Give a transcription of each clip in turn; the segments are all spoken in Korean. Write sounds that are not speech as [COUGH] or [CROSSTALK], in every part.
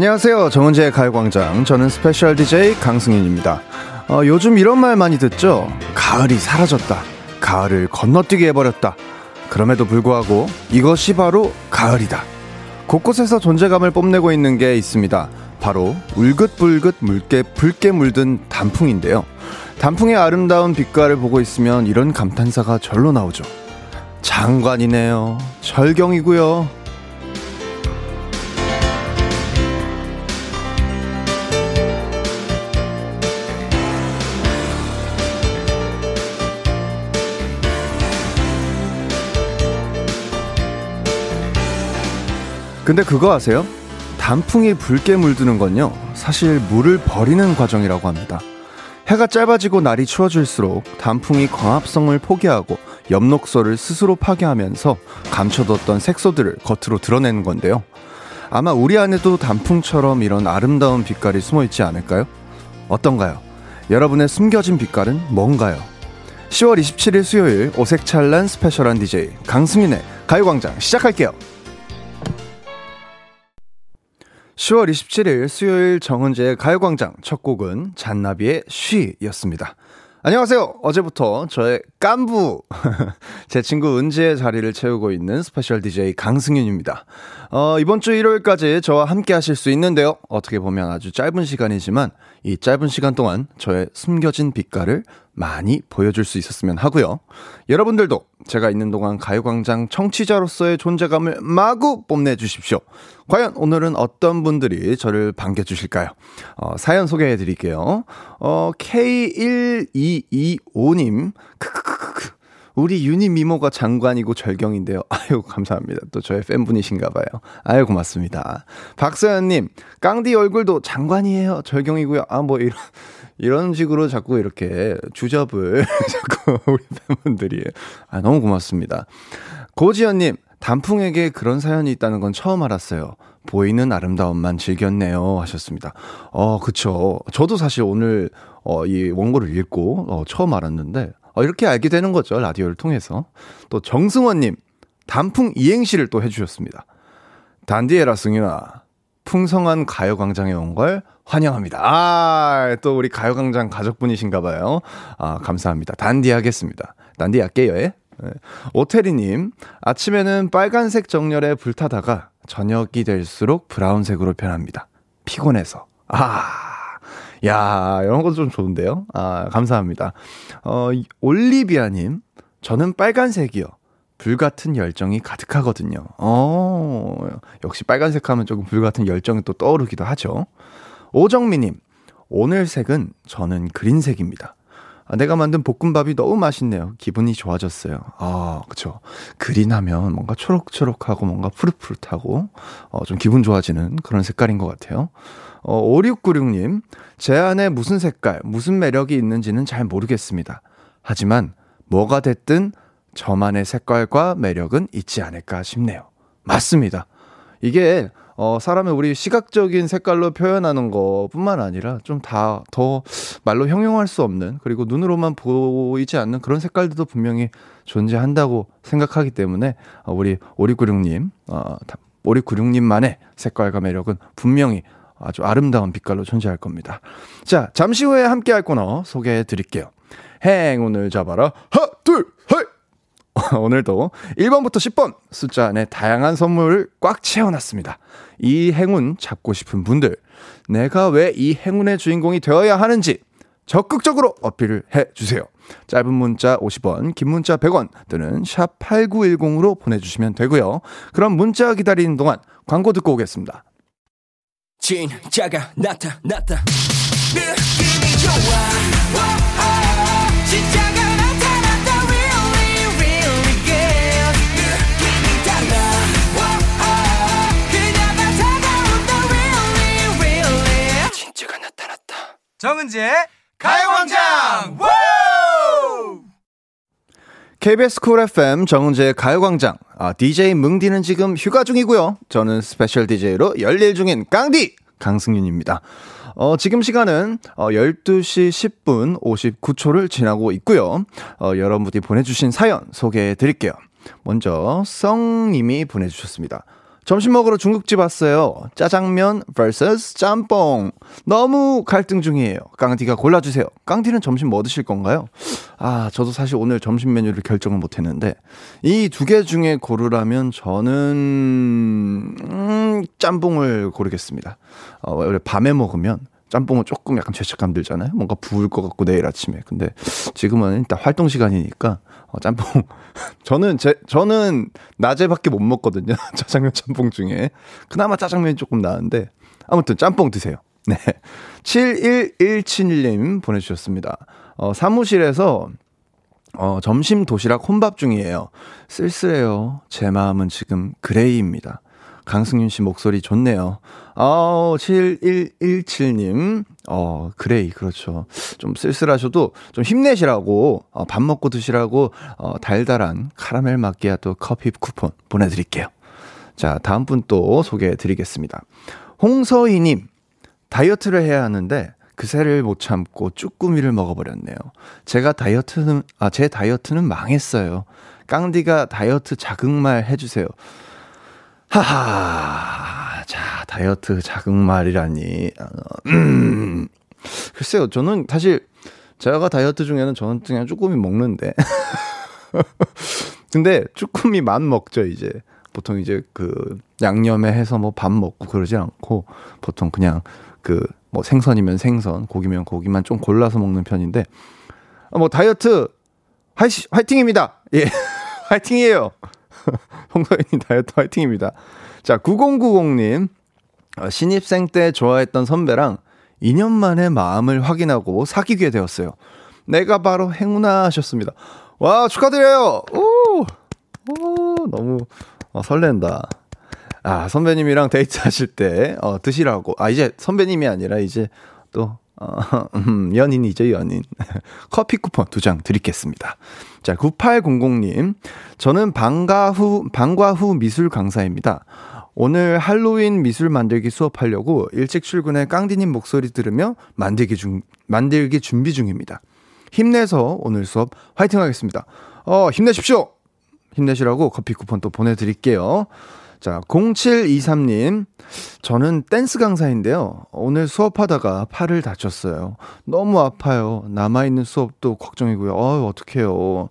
안녕하세요. 정은지의 가요광장. 저는 스페셜 DJ 강승윤입니다. 어, 요즘 이런 말 많이 듣죠? 가을이 사라졌다. 가을을 건너뛰게 해버렸다. 그럼에도 불구하고 이것이 바로 가을이다. 곳곳에서 존재감을 뽐내고 있는 게 있습니다. 바로 울긋불긋 물게 붉게 물든 단풍인데요. 단풍의 아름다운 빛깔을 보고 있으면 이런 감탄사가 절로 나오죠. 장관이네요. 절경이고요. 근데 그거 아세요? 단풍이 붉게 물드는 건요, 사실 물을 버리는 과정이라고 합니다. 해가 짧아지고 날이 추워질수록 단풍이 광합성을 포기하고 엽록소를 스스로 파괴하면서 감춰뒀던 색소들을 겉으로 드러내는 건데요. 아마 우리 안에도 단풍처럼 이런 아름다운 빛깔이 숨어 있지 않을까요? 어떤가요? 여러분의 숨겨진 빛깔은 뭔가요? 10월 27일 수요일 오색찬란 스페셜한 DJ 강승윤의 가요광장 시작할게요. 10월 27일 수요일 정은지의 가요광장 첫 곡은 잔나비의 She였습니다. 안녕하세요. 어제부터 저의 깐부, [LAUGHS] 제 친구 은지의 자리를 채우고 있는 스페셜 DJ 강승윤입니다. 어, 이번 주 일요일까지 저와 함께 하실 수 있는데요. 어떻게 보면 아주 짧은 시간이지만 이 짧은 시간 동안 저의 숨겨진 빛깔을 많이 보여줄 수 있었으면 하고요. 여러분들도 제가 있는 동안 가요광장 청취자로서의 존재감을 마구 뽐내주십시오. 과연 오늘은 어떤 분들이 저를 반겨주실까요? 어, 사연 소개해 드릴게요. 어, K1225님, 크크크크. 우리 유니 미모가 장관이고 절경인데요. [LAUGHS] 아유, 감사합니다. 또 저의 팬분이신가 봐요. 아유, 고맙습니다. 박서연님, 깡디 얼굴도 장관이에요. 절경이고요. 아, 뭐, 이런. 이런 식으로 자꾸 이렇게 주접을 [LAUGHS] 자꾸 우리 팬분들이 아 너무 고맙습니다. 고지연님 단풍에게 그런 사연이 있다는 건 처음 알았어요. 보이는 아름다움만 즐겼네요 하셨습니다. 어 그쵸. 저도 사실 오늘 어, 이 원고를 읽고 어, 처음 알았는데 어, 이렇게 알게 되는 거죠 라디오를 통해서. 또 정승원님 단풍 이행시를 또 해주셨습니다. 단디에라 승윤아 풍성한 가요광장에 온 걸 환영합니다. 아, 또 우리 가요광장 가족분이신가 봐요. 아, 감사합니다. 단디 하겠습니다. 단디 할게요, 예? 네. 오태리님, 아침에는 빨간색 정렬에 불타다가 저녁이 될수록 브라운색으로 변합니다. 피곤해서. 아, 야, 이런 것도 좀 좋은데요? 아, 감사합니다. 어, 올리비아님, 저는 빨간색이요. 불같은 열정이 가득하거든요. 어, 역시 빨간색 하면 조금 불같은 열정이 또 떠오르기도 하죠. 오정미님, 오늘 색은 저는 그린색입니다. 아, 내가 만든 볶음밥이 너무 맛있네요. 기분이 좋아졌어요. 아, 그쵸. 그린하면 뭔가 초록초록하고 뭔가 푸릇푸릇하고, 어, 좀 기분 좋아지는 그런 색깔인 것 같아요. 어, 5696님, 제 안에 무슨 색깔, 무슨 매력이 있는지는 잘 모르겠습니다. 하지만, 뭐가 됐든 저만의 색깔과 매력은 있지 않을까 싶네요. 맞습니다. 이게 어, 사람의 우리 시각적인 색깔로 표현하는 것 뿐만 아니라 좀 다 더 말로 형용할 수 없는 그리고 눈으로만 보이지 않는 그런 색깔들도 분명히 존재한다고 생각하기 때문에 어, 우리 오리구룡님, 어, 오리구룡님만의 색깔과 매력은 분명히 아주 아름다운 빛깔로 존재할 겁니다. 자, 잠시 후에 함께 할 코너 소개해 드릴게요. 행운을 잡아라. 하나, 둘, 셋! [LAUGHS] 오늘도 1번부터 10번 숫자 안에 다양한 선물을 꽉 채워놨습니다. 이 행운 잡고 싶은 분들, 내가 왜 이 행운의 주인공이 되어야 하는지 적극적으로 어필을 해주세요. 짧은 문자 50원, 긴 문자 100원 또는 샵 8910으로 보내주시면 되고요. 그럼 문자 기다리는 동안 광고 듣고 오겠습니다. 진짜가 나타났다. 느낌이 좋아. 정은지의 가요광장! KBS Cool FM 정은지의 가요광장. 아, DJ 뭉디는 지금 휴가 중이고요. 저는 스페셜 DJ로 열일 중인 깡디 강승윤입니다. 어, 지금 시간은 어, 12시 10분 59초를 지나고 있고요. 어, 여러분들이 보내주신 사연 소개해 드릴게요. 먼저 썽님이 보내주셨습니다 점심 먹으러 중국집 왔어요. 짜장면 vs 짬뽕. 너무 갈등 중이에요. 깡디가 골라주세요. 깡디는 점심 뭐 드실 건가요? 아, 저도 사실 오늘 점심 메뉴를 결정을 못 했는데, 이 두 개 중에 고르라면 저는, 음, 짬뽕을 고르겠습니다. 어, 원래 밤에 먹으면 짬뽕은 조금 약간 죄책감 들잖아요. 뭔가 부을 것 같고 내일 아침에. 근데 지금은 일단 활동 시간이니까 어, 짬뽕. [LAUGHS] 저는 제 저는 낮에밖에 못 먹거든요. [LAUGHS] 짜장면 짬뽕 중에. 그나마 짜장면이 조금 나은데 아무튼 짬뽕 드세요. 네. 7117님 보내 주셨습니다. 어, 사무실에서 어, 점심 도시락 혼밥 중이에요. 쓸쓸해요. 제 마음은 지금 gray입니다. 강승윤 씨 목소리 좋네요. 어, 7117님, 어, gray, 그렇죠. 좀 쓸쓸하셔도 좀 힘내시라고, 어, 밥 먹고 드시라고, 어, 달달한 카라멜 마끼아또 커피 쿠폰 보내드릴게요. 자, 다음 분 또 소개해 드리겠습니다. 홍서희님, 다이어트를 해야 하는데, 그새를 못 참고 쭈꾸미를 먹어버렸네요. 제가 다이어트는, 아, 제 다이어트는 망했어요. 깡디가 다이어트 자극말 해주세요. 하하. 자, 다이어트 자극말이라니. 음. 글쎄요, 저는 사실 제가 다이어트 중에는 저는 그냥 쭈꾸미 먹는데. [LAUGHS] 근데 쭈꾸미만 먹죠, 이제. 보통 이제 그 양념에 해서 뭐 밥 먹고 그러지 않고 보통 그냥 그 뭐 생선이면 생선, 고기면 고기만 좀 골라서 먹는 편인데 뭐 다이어트 화이시, 화이팅입니다. 예. [LAUGHS] 화이팅이에요. [LAUGHS] 홍서연님 다이어트 화이팅입니다. 자, 9090님. 어, 신입생 때 좋아했던 선배랑 2년 만에 마음을 확인하고 사귀게 되었어요. 내가 바로 행운아 하셨습니다. 와, 축하드려요! 오! 오, 너무 어, 설렌다. 아, 선배님이랑 데이트 하실 때, 어, 드시라고. 아, 이제 선배님이 아니라 이제 또, 어, [LAUGHS] 음, 연인이죠, 연인. [LAUGHS] 커피 쿠폰 두 장 드리겠습니다. 자, 9800님. 저는 방과 후, 방과 후 미술 강사입니다. 오늘 할로윈 미술 만들기 수업하려고 일찍 출근해 깡디님 목소리 들으며 만들기 중, 만들기 준비 중입니다. 힘내서 오늘 수업 화이팅 하겠습니다. 어, 힘내십시오! 힘내시라고 커피 쿠폰 또 보내드릴게요. 자, 0723님. 저는 댄스 강사인데요. 오늘 수업하다가 팔을 다쳤어요. 너무 아파요. 남아있는 수업도 걱정이고요. 어, 어떡해요.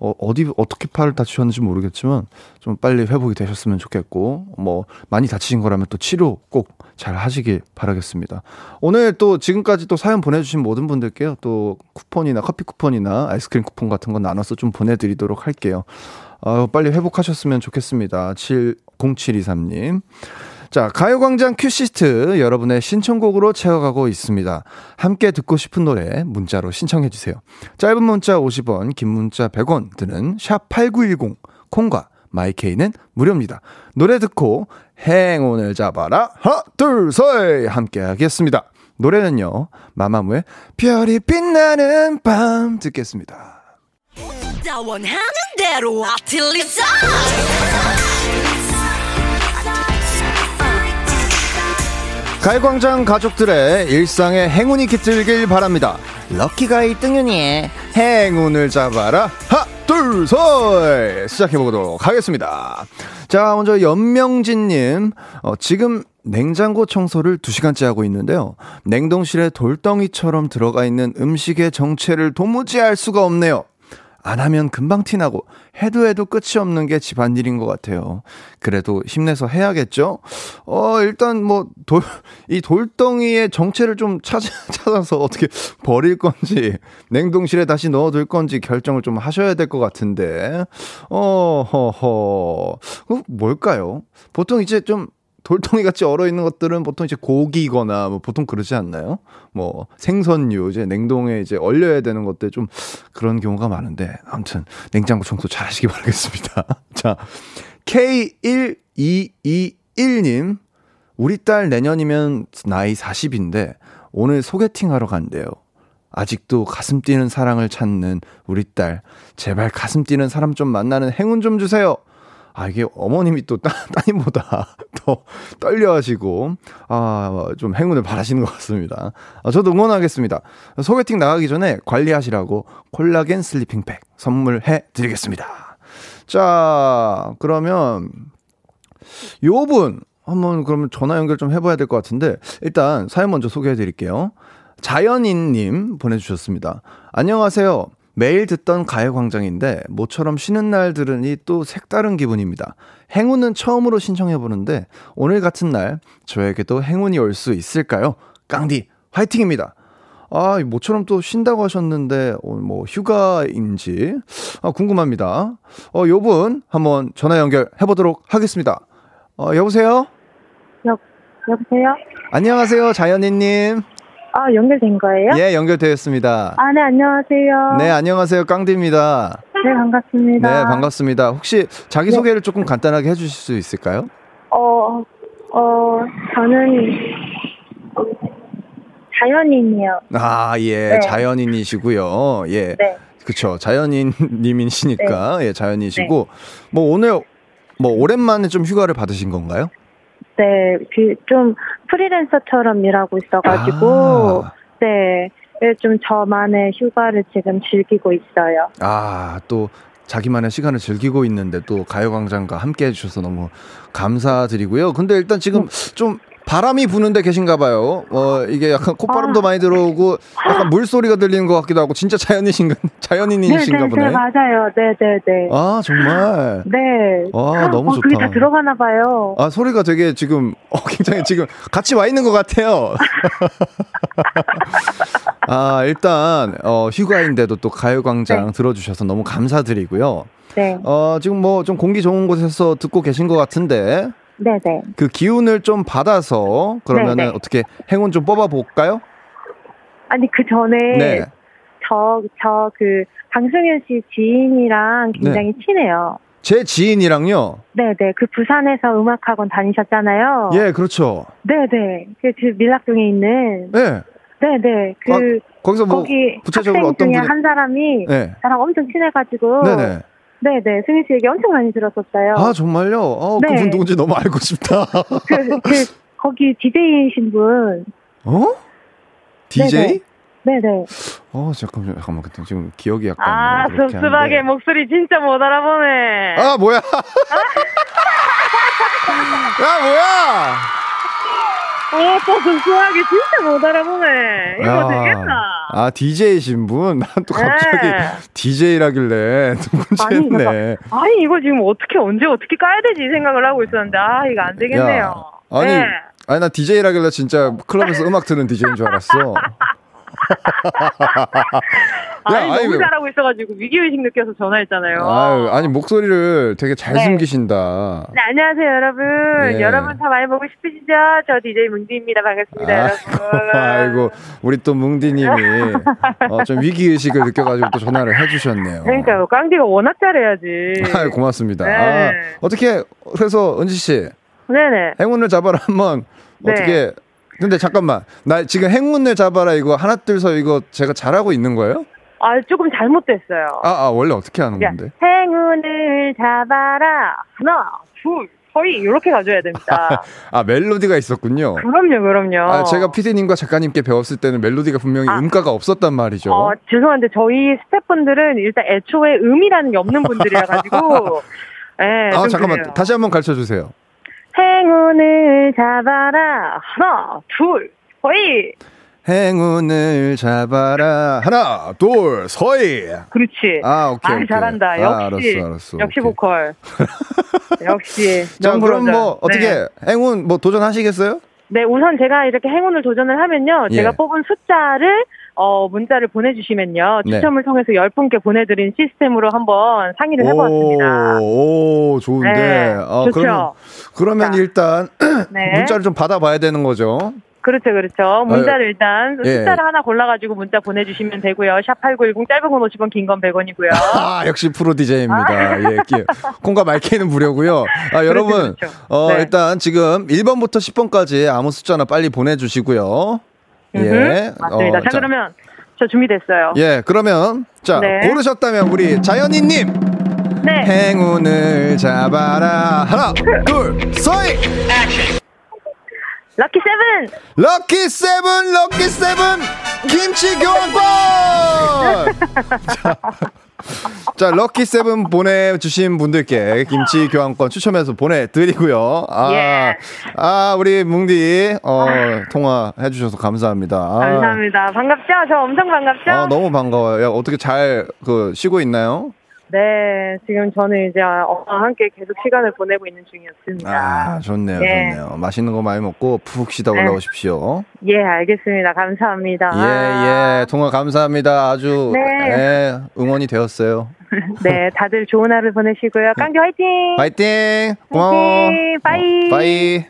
어, 어디, 어떻게 팔을 다치셨는지 모르겠지만, 좀 빨리 회복이 되셨으면 좋겠고, 뭐, 많이 다치신 거라면 또 치료 꼭 잘 하시길 바라겠습니다. 오늘 또 지금까지 또 사연 보내주신 모든 분들께요, 또 쿠폰이나 커피 쿠폰이나 아이스크림 쿠폰 같은 거 나눠서 좀 보내드리도록 할게요. 어, 빨리 회복하셨으면 좋겠습니다. 70723님. 자, 가요광장 큐시트 여러분의 신청곡으로 채워가고 있습니다. 함께 듣고 싶은 노래 문자로 신청해주세요. 짧은 문자 50원, 긴 문자 100원 드는 샵8910, 콩과 마이케이는 무료입니다. 노래 듣고 행운을 잡아라. 하나, 둘, 셋! 함께 하겠습니다. 노래는요, 마마무의 별이 빛나는 밤 듣겠습니다. 가요광장 가족들의 일상에 행운이 깃들길 바랍니다. 럭키가이 뜬윤이의 행운을 잡아라. 하, 둘, 셋! 시작해보도록 하겠습니다. 자, 먼저 연명진님, 어, 지금 냉장고 청소를 2시간째 하고 있는데요. 냉동실에 돌덩이처럼 들어가 있는 음식의 정체를 도무지 알 수가 없네요. 안 하면 금방 티나고 해도 해도 끝이 없는 게 집안일인 것 같아요. 그래도 힘내서 해야겠죠? 어, 일단 뭐, 돌, 이 돌덩이의 정체를 좀 찾아, [LAUGHS] 찾아서 어떻게 버릴 건지, 냉동실에 다시 넣어둘 건지 결정을 좀 하셔야 될 것 같은데, 어, 허허. 어, 뭘까요? 보통 이제 좀 돌덩이 같이 얼어 있는 것들은 보통 이제 고기거나 뭐 보통 그러지 않나요? 뭐 생선류 이제 냉동에 이제 얼려야 되는 것들 좀 그런 경우가 많은데 아무튼 냉장고 청소 잘 하시기 바라겠습니다. [LAUGHS] 자, K1221님 우리 딸 내년이면 나이 40인데 오늘 소개팅 하러 간대요. 아직도 가슴 뛰는 사랑을 찾는 우리 딸. 제발 가슴 뛰는 사람 좀 만나는 행운 좀 주세요. 아, 이게 어머님이 또 따, [LAUGHS] 따님보다 더 떨려 하시고, 아, 좀 행운을 바라시는 것 같습니다. 아, 저도 응원하겠습니다. 소개팅 나가기 전에 관리하시라고 콜라겐 슬리핑팩 선물해 드리겠습니다. 자, 그러면, 요분 한번 그러면 전화 연결 좀 해봐야 될 것 같은데 일단 사연 먼저 소개해 드릴게요. 자연인님 보내주셨습니다. 안녕하세요. 매일 듣던 가요광장인데 모처럼 쉬는 날 들으니 또 색다른 기분입니다. 행운은 처음으로 신청해보는데 오늘 같은 날 저에게도 행운이 올 수 있을까요? 깡디 화이팅입니다. 아, 모처럼 또 쉰다고 하셨는데, 어, 뭐, 휴가인지, 아, 궁금합니다. 어, 요 분, 한번 전화 연결해보도록 하겠습니다. 어, 여보세요? 여, 여보세요? 안녕하세요, 자연이님. 아, 연결된 거예요? 예, 연결되었습니다. 아, 네, 안녕하세요. 네, 안녕하세요, 깡디입니다. 네, 반갑습니다. 네, 반갑습니다. 혹시 자기소개를 네. 조금 간단하게 해주실 수 있을까요? 어, 어, 저는 자연인이요. 아, 예, 네. 자연인이시고요. 예. 네. 그쵸. 자연인님이시니까, 네. 예, 자연이시고. 네. 뭐, 오늘, 뭐, 오랜만에 좀 휴가를 받으신 건가요? 네, 그, 좀, 프리랜서처럼 일하고 있어가지고, 아. 네. 좀 저만의 휴가를 지금 즐기고 있어요. 아, 또, 자기만의 시간을 즐기고 있는데 또 가요광장과 함께 해주셔서 너무 감사드리고요. 근데 일단 지금 네. 좀 바람이 부는데 계신가 봐요. 어, 이게 약간 콧바람도 아. 많이 들어오고 약간 물소리가 들리는 것 같기도 하고 진짜 자연이신가 자연인이신가 네, 보네. 네, 맞아요. 네, 네, 네. 아, 정말. 네. 아, 너무 어, 좋다. 그게 다 들어가나 봐요. 아, 소리가 되게 지금 어, 굉장히 지금 같이 와 있는 것 같아요. [LAUGHS] 아, 일단 어, 휴가인데도 또 가요광장 네. 들어주셔서 너무 감사드리고요. 네. 어, 지금 뭐 좀 공기 좋은 곳에서 듣고 계신 것 같은데 네네. 그 기운을 좀 받아서 그러면은 네네. 어떻게 행운 좀 뽑아 볼까요? 아니 그 전에 네. 저저 그 강승현 씨 지인이랑 굉장히 네. 친해요. 제 지인이랑요? 네네. 그 부산에서 음악학원 다니셨잖아요. 예, 그렇죠. 네네. 그, 그 밀락동에 있는. 네. 네네. 그 아, 거기서 뭐 거기 구체적으로 어떤 분이 한 사람이 네. 저랑 엄청 친해가지고. 네네. 네 네, 승희 씨 얘기 엄청 많이 들었었어요. 아, 정말요? 어, 네. 그분 누군지 너무 알고 싶다. 그, 그, 거기 DJ이신 분. 어? DJ? 네네. 네네. 어, 잠깐만, 잠깐만, 그때 지금 기억이 약간. 아, 섭섭하게 목소리 진짜 못 알아보네. 아, 뭐야? [LAUGHS] 야, 뭐야? 어, 또 섭섭하게 진짜 못 알아보네. 이거 야. 되겠나? 아, DJ이신 분? 난 [LAUGHS] 또 갑자기 네. DJ라길래 누군지 아니, 했네. 아니, 이거 지금 어떻게, 언제 어떻게 까야 되지 생각을 하고 있었는데, 아, 이거 안 되겠네요. 야, 아니, 네. 아니, 나 DJ라길래 진짜 클럽에서 [LAUGHS] 음악 듣는 DJ인 줄 알았어. [LAUGHS] 아니, 아니, 너무 잘하고 있어가지고 위기의식 느껴서 전화했잖아요. 아유, 아니, 목소리를 되게 잘 네. 숨기신다. 네, 안녕하세요, 여러분. 네. 여러분 다 많이 보고 싶으시죠? 저 DJ 뭉디입니다. 반갑습니다, 아이고, 여러분. [LAUGHS] 아이고, 우리 또 뭉디님이 어, 좀 [LAUGHS] 위기의식을 느껴가지고 또 전화를 해주셨네요. 그러니까요. 깡디가 워낙 잘해야지. 아 고맙습니다. 네. 아, 어떻게, 그래서 은지 씨. 네네. 행운을 잡아라 한번 네. 어떻게 근데 잠깐만. 나 지금 행운을 잡아라 이거 하나 둘서 이거 제가 잘하고 있는 거예요? 아, 조금 잘못됐어요. 아, 아 원래 어떻게 하는 건데? 행운을 잡아라. 하나, 둘, 거의 이렇게 가져야 됩니다. [LAUGHS] 아, 멜로디가 있었군요. 그럼요, 그럼요. 아, 제가 피디님과 작가님께 배웠을 때는 멜로디가 분명히 아, 음가가 없었단 말이죠. 어, 죄송한데 저희 스태프분들은 일단 애초에 음이라는 게 없는 분들이라 가지고 네, [LAUGHS] 아, 잠깐만. 그래요. 다시 한번 가르쳐 주세요. 행운을 잡아라. 하나, 둘, 서희. 행운을 잡아라. 하나, 둘, 서희. 그렇지. 아, 오케이. 아, 오케이. 잘한다. 아, 역시. 알았어, 알았어. 역시 오케이. 보컬. [LAUGHS] 역시. 자, 그럼 뭐, 어떻게, 네. 행운 뭐 도전하시겠어요? 네, 우선 제가 이렇게 행운을 도전을 하면요. 제가 예. 뽑은 숫자를 어, 문자를 보내주시면요. 네. 추첨을 네. 통해서 10분께 보내드린 시스템으로 한번 상의를 해보았습니다. 오, 오 좋은데. 네, 아, 좋죠. 그러면, 그러면 일단 [CLEARS THROAT] 네. 문자를 좀 받아봐야 되는 거죠. 그렇죠, 그렇죠. 문자를 아, 일단 예. 숫자를 하나 골라가지고 문자 보내주시면 되고요. 샵 8910 짧은 건 50원, 긴 건 100원이고요. [LAUGHS] 아, 역시 프로 DJ입니다. 아. 예, 콩과 마이케이는 무료고요. 아, 그렇죠, 여러분, 그렇죠. 어, 네. 일단 지금 1번부터 10번까지 아무 숫자나 빨리 보내주시고요. 예. 맞습니다. 어, 자, 자, 그러면 저 준비됐어요. 예, 그러면 자 네. 고르셨다면 우리 자연이님. 네. 행운을 잡아라. 하나, 둘, 서이. 럭키 세븐. 럭키 세븐, 럭키 세븐. 김치 교환권. [LAUGHS] 자, 자, 럭키 세븐 보내주신 분들께 김치 교환권 추첨해서 보내드리고요. 아, 예. 아, 우리 뭉디, 어, 통화해주셔서 감사합니다. 아. 감사합니다. 반갑죠? 저 엄청 반갑죠? 아, 너무 반가워요. 어떻게 잘, 그, 쉬고 있나요? 네, 지금 저는 이제 엄마와 함께 계속 시간을 보내고 있는 중이었습니다. 아, 좋네요, 네. 좋네요. 맛있는 거 많이 먹고 푹 쉬다 네. 올라오십시오. 예, 알겠습니다. 감사합니다. 예, 예, 통화 감사합니다. 아주 네. 네 응원이 되었어요. [LAUGHS] 네, 다들 좋은 하루 보내시고요. 깡디 화이팅! 화이팅! 고마워. 화이팅! bye! 어, bye!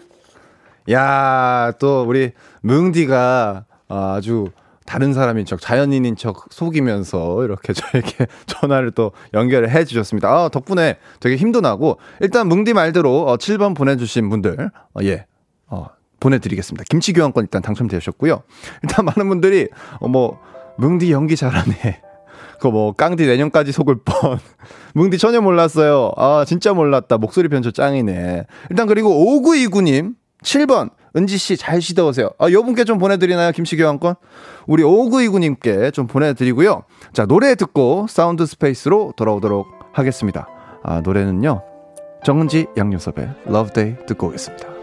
야, 또 우리 뭉디가 아주 다른 사람인 척, 자연인인 척 속이면서 이렇게 [LAUGHS] 저에게 전화를 또 연결을 해 주셨습니다. 아, 덕분에 되게 힘도 나고, 일단 뭉디 말대로 어, 7번 보내주신 분들, 어, 예, 어, 보내드리겠습니다. 김치 교환권 일단 당첨되셨고요. 일단 많은 분들이, 어, 뭐, 뭉디 연기 잘하네. [LAUGHS] 그 뭐, 깡디 내년까지 속을 뻔. [LAUGHS] 뭉디 전혀 몰랐어요. 아, 진짜 몰랐다. 목소리 변조 짱이네. 일단 그리고 5929님, 7번. 은지씨 잘 쉬다 오세요. 아, 요 분께 좀 보내드리나요? 김치 교환권? 우리 5929님께 좀 보내드리고요. 자, 노래 듣고 사운드 스페이스로 돌아오도록 하겠습니다. 아, 노래는요. 정은지 양요섭의 Love Day 듣고 오겠습니다.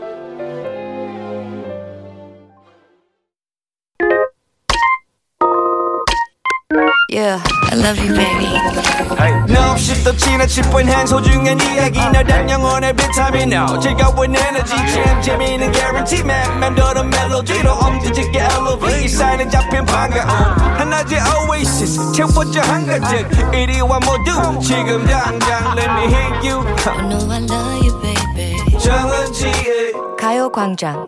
Yeah, I love you, baby. No, 없이 또 지나칠 뻔한 소중한 이야기. 너란 영혼의 비타민. No 즐거운 에너지. 참 재미있는 guarantee man. 맘대로 멜로디로 엄지짓게 elevate 사인은 잡힌 반가움 하나의 oasis. 채워져 한가득 이리와 모두 지금 당장 let me hit you. I know I love you, baby. 정은지의 가요광장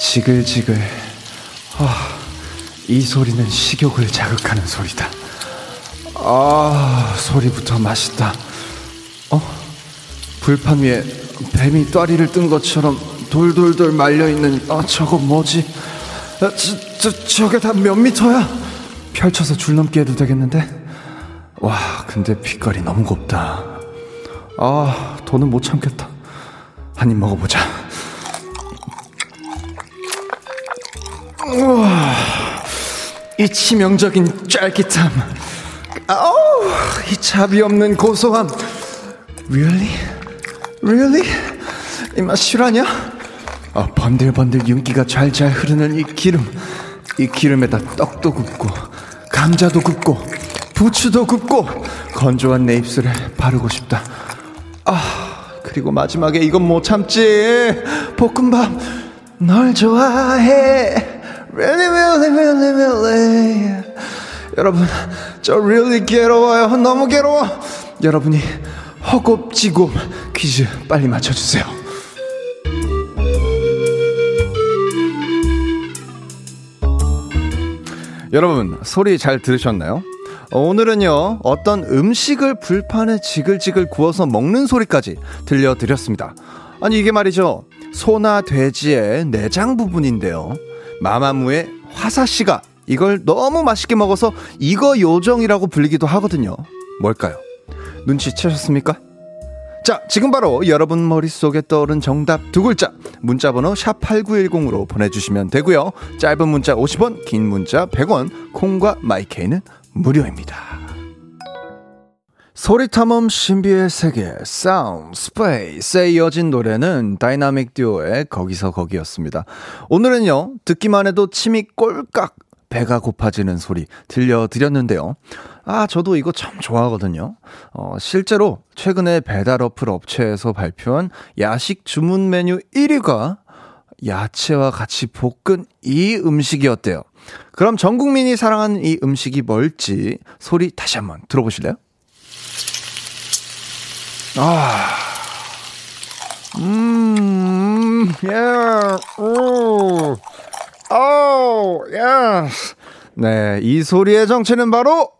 지글지글. 아, 이 소리는 식욕을 자극하는 소리다. 아, 소리부터 맛있다. 어? 불판 위에 뱀이 또리를 뜬 것처럼 돌돌돌 말려있는, 아, 저거 뭐지? 아, 저, 저, 저게 다 몇 미터야? 펼쳐서 줄 넘게 해도 되겠는데? 와, 근데 빛깔이 너무 곱다. 아, 돈은 못 참겠다. 한 입 먹어보자. 우와, 이 치명적인 쫄깃함. 아우, 이 자비 없는 고소함. Really? Really? 이 맛 실화냐? 아, 번들번들 윤기가 잘잘 흐르는 이 기름. 이 기름에다 떡도 굽고, 감자도 굽고, 부추도 굽고, 건조한 내 입술에 바르고 싶다. 아, 그리고 마지막에 이건 못 참지. 볶음밥. 널 좋아해. Really, really, really, really. 여러분, 저 really 괴로워요. 너무 괴로워. 여러분이 허겁지겁 퀴즈 빨리 맞춰주세요. 여러분, 소리 잘 들으셨나요? 오늘은요, 어떤 음식을 불판에 지글지글 구워서 먹는 소리까지 들려드렸습니다. 아니, 이게 말이죠. 소나 돼지의 내장 부분인데요. 마마무의 화사씨가 이걸 너무 맛있게 먹어서 이거 요정이라고 불리기도 하거든요. 뭘까요? 눈치채셨습니까? 자, 지금 바로 여러분 머릿속에 떠오른 정답 두 글자 문자 번호 샵 8910으로 보내주시면 되고요. 짧은 문자 50원, 긴 문자 100원, 콩과 마이케이는 무료입니다. 소리탐험 신비의 세계 사운드 스페이스에 이어진 노래는 다이나믹 듀오의 거기서 거기였습니다. 오늘은요 듣기만 해도 침이 꼴깍 배가 고파지는 소리 들려드렸는데요. 아 저도 이거 참 좋아하거든요. 어, 실제로 최근에 배달 어플 업체에서 발표한 야식 주문 메뉴 1위가 야채와 같이 볶은 이 음식이었대요. 그럼 전 국민이 사랑하는 이 음식이 뭘지 소리 다시 한번 들어보실래요? 아. 음, 예, 오, 오, 예. 네, 이 소리의 정체는 바로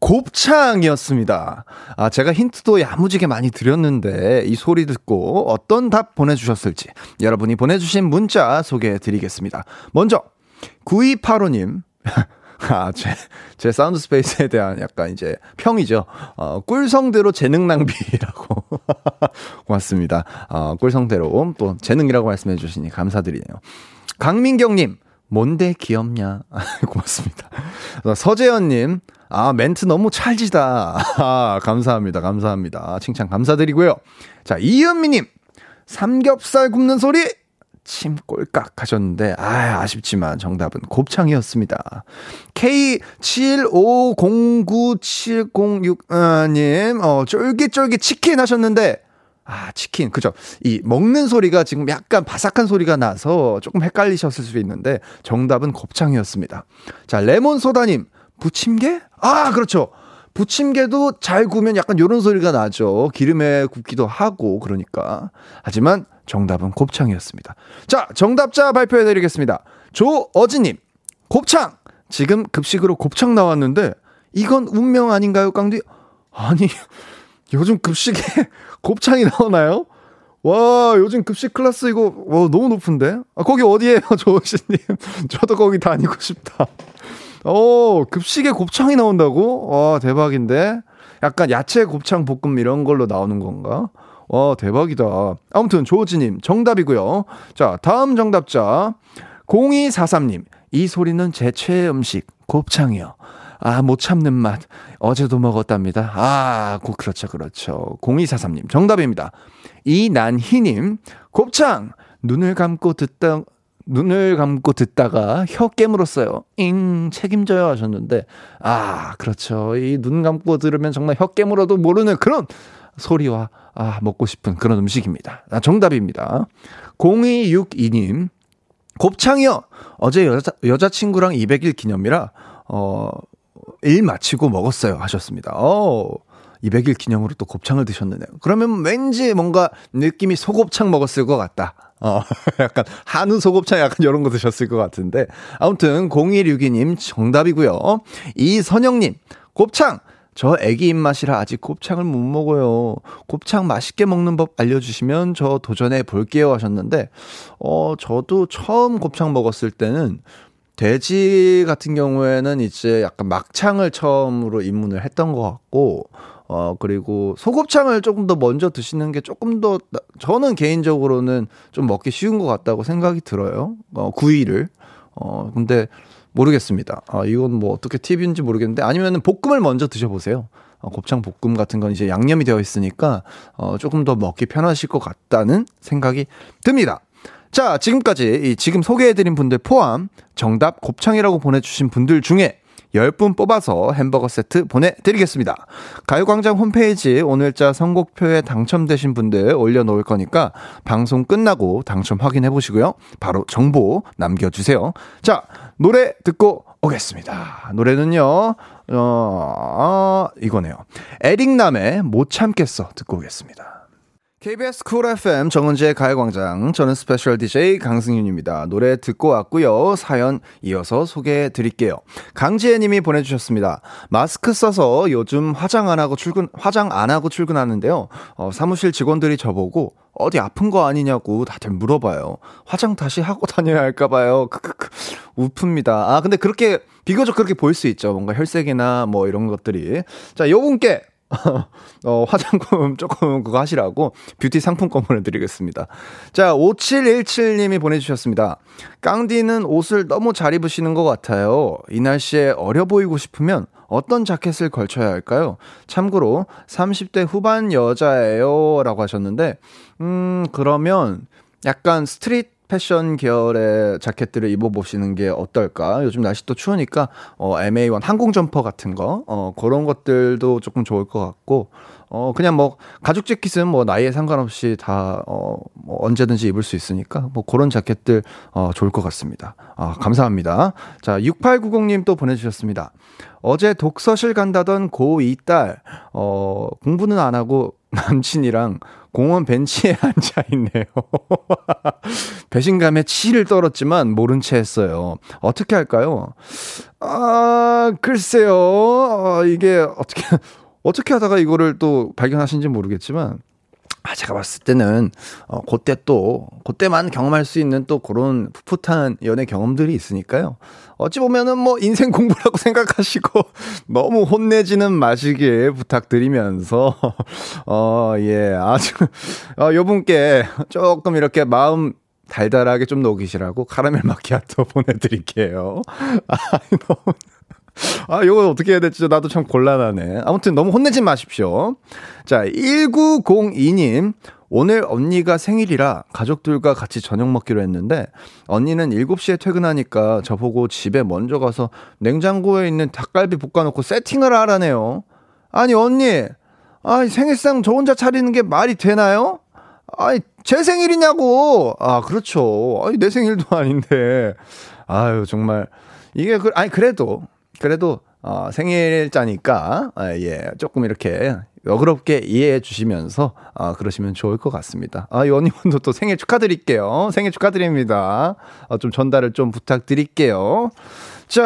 곱창이었습니다. 아, 제가 힌트도 야무지게 많이 드렸는데 이 소리 듣고 어떤 답 보내주셨을지 여러분이 보내주신 문자 소개해 드리겠습니다. 먼저 9285님 [LAUGHS] 아, 제, 제 사운드 스페이스에 대한 약간 이제 평이죠. 어, 꿀성대로 재능 낭비라고. [LAUGHS] 고맙습니다. 어, 꿀성대로 또 재능이라고 말씀해 주시니 감사드리네요. 강민경님, 뭔데 귀엽냐? [LAUGHS] 고맙습니다. 서재현님, 아, 멘트 너무 찰지다. 아, 감사합니다. 감사합니다. 칭찬 감사드리고요. 자, 이은미님, 삼겹살 굽는 소리 침 꼴깍 하셨는데, 아, 아쉽지만 정답은 곱창이었습니다. K75097006님, 어, 쫄깃쫄깃 치킨 하셨는데, 아, 치킨. 그죠. 이 먹는 소리가 지금 약간 바삭한 소리가 나서 조금 헷갈리셨을 수 있는데 정답은 곱창이었습니다. 자, 레몬소다님. 부침개? 아, 그렇죠. 부침개도 잘 구우면 약간 요런 소리가 나죠. 기름에 굽기도 하고 그러니까. 하지만 정답은 곱창이었습니다. 자, 정답자 발표해 드리겠습니다. 조어지 님. 곱창! 지금 급식으로 곱창 나왔는데 이건 운명 아닌가요, 깡디? 아니, [LAUGHS] 요즘 급식에 [LAUGHS] 곱창이 나오나요? 와, 요즘 급식 클래스 이거, 와, 너무 높은데? 아, 거기 어디에요, [LAUGHS] 조우씨님? 저도 거기 다니고 싶다. 어, 급식에 곱창이 나온다고? 와, 대박인데? 약간 야채 곱창 볶음 이런 걸로 나오는 건가? 와, 대박이다. 아무튼, 조우지님, 정답이고요 자, 다음 정답자. 0243님, 이 소리는 제 최애 음식, 곱창이요. 아, 못 참는 맛. 어제도 먹었답니다. 아, 고, 그렇죠, 그렇죠. 0243님, 정답입니다. 이난희님, 곱창! 눈을 감고 듣다, 눈을 감고 듣다가 혀 깨물었어요. 잉, 책임져요 하셨는데, 아, 그렇죠. 이 눈 감고 들으면 정말 혀 깨물어도 모르는 그런 소리와, 아, 먹고 싶은 그런 음식입니다. 아, 정답입니다. 0262님, 곱창이요! 어제 여자, 여자친구랑 200일 기념이라, 어, 일 마치고 먹었어요. 하셨습니다. 어, 200일 기념으로 또 곱창을 드셨네요. 그러면 왠지 뭔가 느낌이 소곱창 먹었을 것 같다. 어, [LAUGHS] 약간 한우 소곱창 약간 이런 거 드셨을 것 같은데. 아무튼 0162님 정답이고요. 이선영님 곱창 저 애기 입맛이라 아직 곱창을 못 먹어요. 곱창 맛있게 먹는 법 알려주시면 저 도전해 볼게요 하셨는데, 어, 저도 처음 곱창 먹었을 때는 돼지 같은 경우에는 이제 약간 막창을 처음으로 입문을 했던 것 같고, 어, 그리고 소곱창을 조금 더 먼저 드시는 게 조금 더, 저는 개인적으로는 좀 먹기 쉬운 것 같다고 생각이 들어요. 어, 구이를. 어, 근데 모르겠습니다. 아, 이건 뭐 어떻게 팁인지 모르겠는데, 아니면은 볶음을 먼저 드셔보세요. 어, 곱창 볶음 같은 건 이제 양념이 되어 있으니까, 어, 조금 더 먹기 편하실 것 같다는 생각이 듭니다. 자, 지금까지 이 지금 소개해드린 분들 포함 정답 곱창이라고 보내주신 분들 중에 10분 뽑아서 햄버거 세트 보내드리겠습니다. 가요광장 홈페이지 오늘자 선곡표에 당첨되신 분들 올려놓을 거니까 방송 끝나고 당첨 확인해 보시고요. 바로 정보 남겨주세요. 자, 노래 듣고 오겠습니다. 노래는요, 어, 어 이거네요. 에릭남의 못 참겠어 듣고 오겠습니다. KBS 쿨 FM 정은지의 가요광장 저는 special DJ 강승윤입니다. 노래 듣고 왔고요. 사연 이어서 소개해 드릴게요. 강지혜 님이 보내주셨습니다. 마스크 써서 요즘 화장 안 하고 출근 화장 안 하고 출근하는데요. 어, 사무실 직원들이 저보고 어디 아픈 거 아니냐고 다들 물어봐요. 화장 다시 하고 [LAUGHS] 다녀야 할까 봐요. 크크크 우픕니다. 아 근데 그렇게 비교적 그렇게 보일 수 있죠. 뭔가 혈색이나 뭐 이런 것들이 자 요분께 [LAUGHS] 어, 화장품 조금 그거 하시라고 뷰티 상품권 보내드리겠습니다. 자, 5717님이 보내주셨습니다. 깡디는 옷을 너무 잘 입으시는 것 같아요. 이 날씨에 어려 보이고 싶으면 어떤 자켓을 걸쳐야 할까요? 참고로 30대 후반 여자예요. 라고 하셨는데, 음, 그러면 약간 street 패션 계열의 자켓들을 입어보시는 게 어떨까? 요즘 날씨 또 추우니까, 어, MA1 항공 점퍼 같은 거, 어, 그런 것들도 조금 좋을 것 같고, 어, 그냥 뭐, 가죽 재킷은 뭐, 나이에 상관없이 다, 어, 뭐 언제든지 입을 수 있으니까, 뭐, 그런 자켓들, 어, 좋을 것 같습니다. 아, 감사합니다. 자, 6890님 또 보내주셨습니다. 어제 독서실 간다던 고2 딸, 어, 공부는 안 하고 [LAUGHS] 남친이랑 공원 벤치에 [LAUGHS] 앉아 있네요. [LAUGHS] 배신감에 치를 떨었지만 모른 채 했어요. 어떻게 할까요? 아, 글쎄요. 어, 이게 어떻게, 어떻게 하다가 이거를 또 발견하신지 모르겠지만, 아, 제가 봤을 때는, 어, 그때 또, 그때만 경험할 수 있는 또 그런 풋풋한 연애 경험들이 있으니까요. 어찌 보면은 뭐 인생 공부라고 [LAUGHS] 생각하시고 너무 혼내지는 마시길 부탁드리면서, [LAUGHS] 어, 예, 아주, 어, 요 분께 조금 이렇게 마음 달달하게 좀 녹이시라고 카라멜 마키아토 [LAUGHS] 보내드릴게요. 아, 너무. 아, 이거 어떻게 해야 될지 나도 참 곤란하네. 아무튼 너무 혼내지 마십시오. 자, 1902님. 오늘 언니가 생일이라 가족들과 같이 저녁 먹기로 했는데 언니는 7시에 퇴근하니까 저보고 집에 먼저 가서 냉장고에 있는 닭갈비 볶아놓고 세팅을 하라네요. 아니 언니, 아니 생일상 저 혼자 차리는 게 말이 되나요? 아니 제 생일이냐고. 아 그렇죠. 아니 내 생일도 아닌데. 아유 정말 이게 그 아니 그래도 그래도 어, 생일자니까 아, 예 조금 이렇게 너그럽게 이해해 주시면서 어, 그러시면 좋을 것 같습니다. 아, 이 언니분도 또 생일 축하드릴게요. 생일 축하드립니다. 어, 좀 전달을 좀 부탁드릴게요. 자,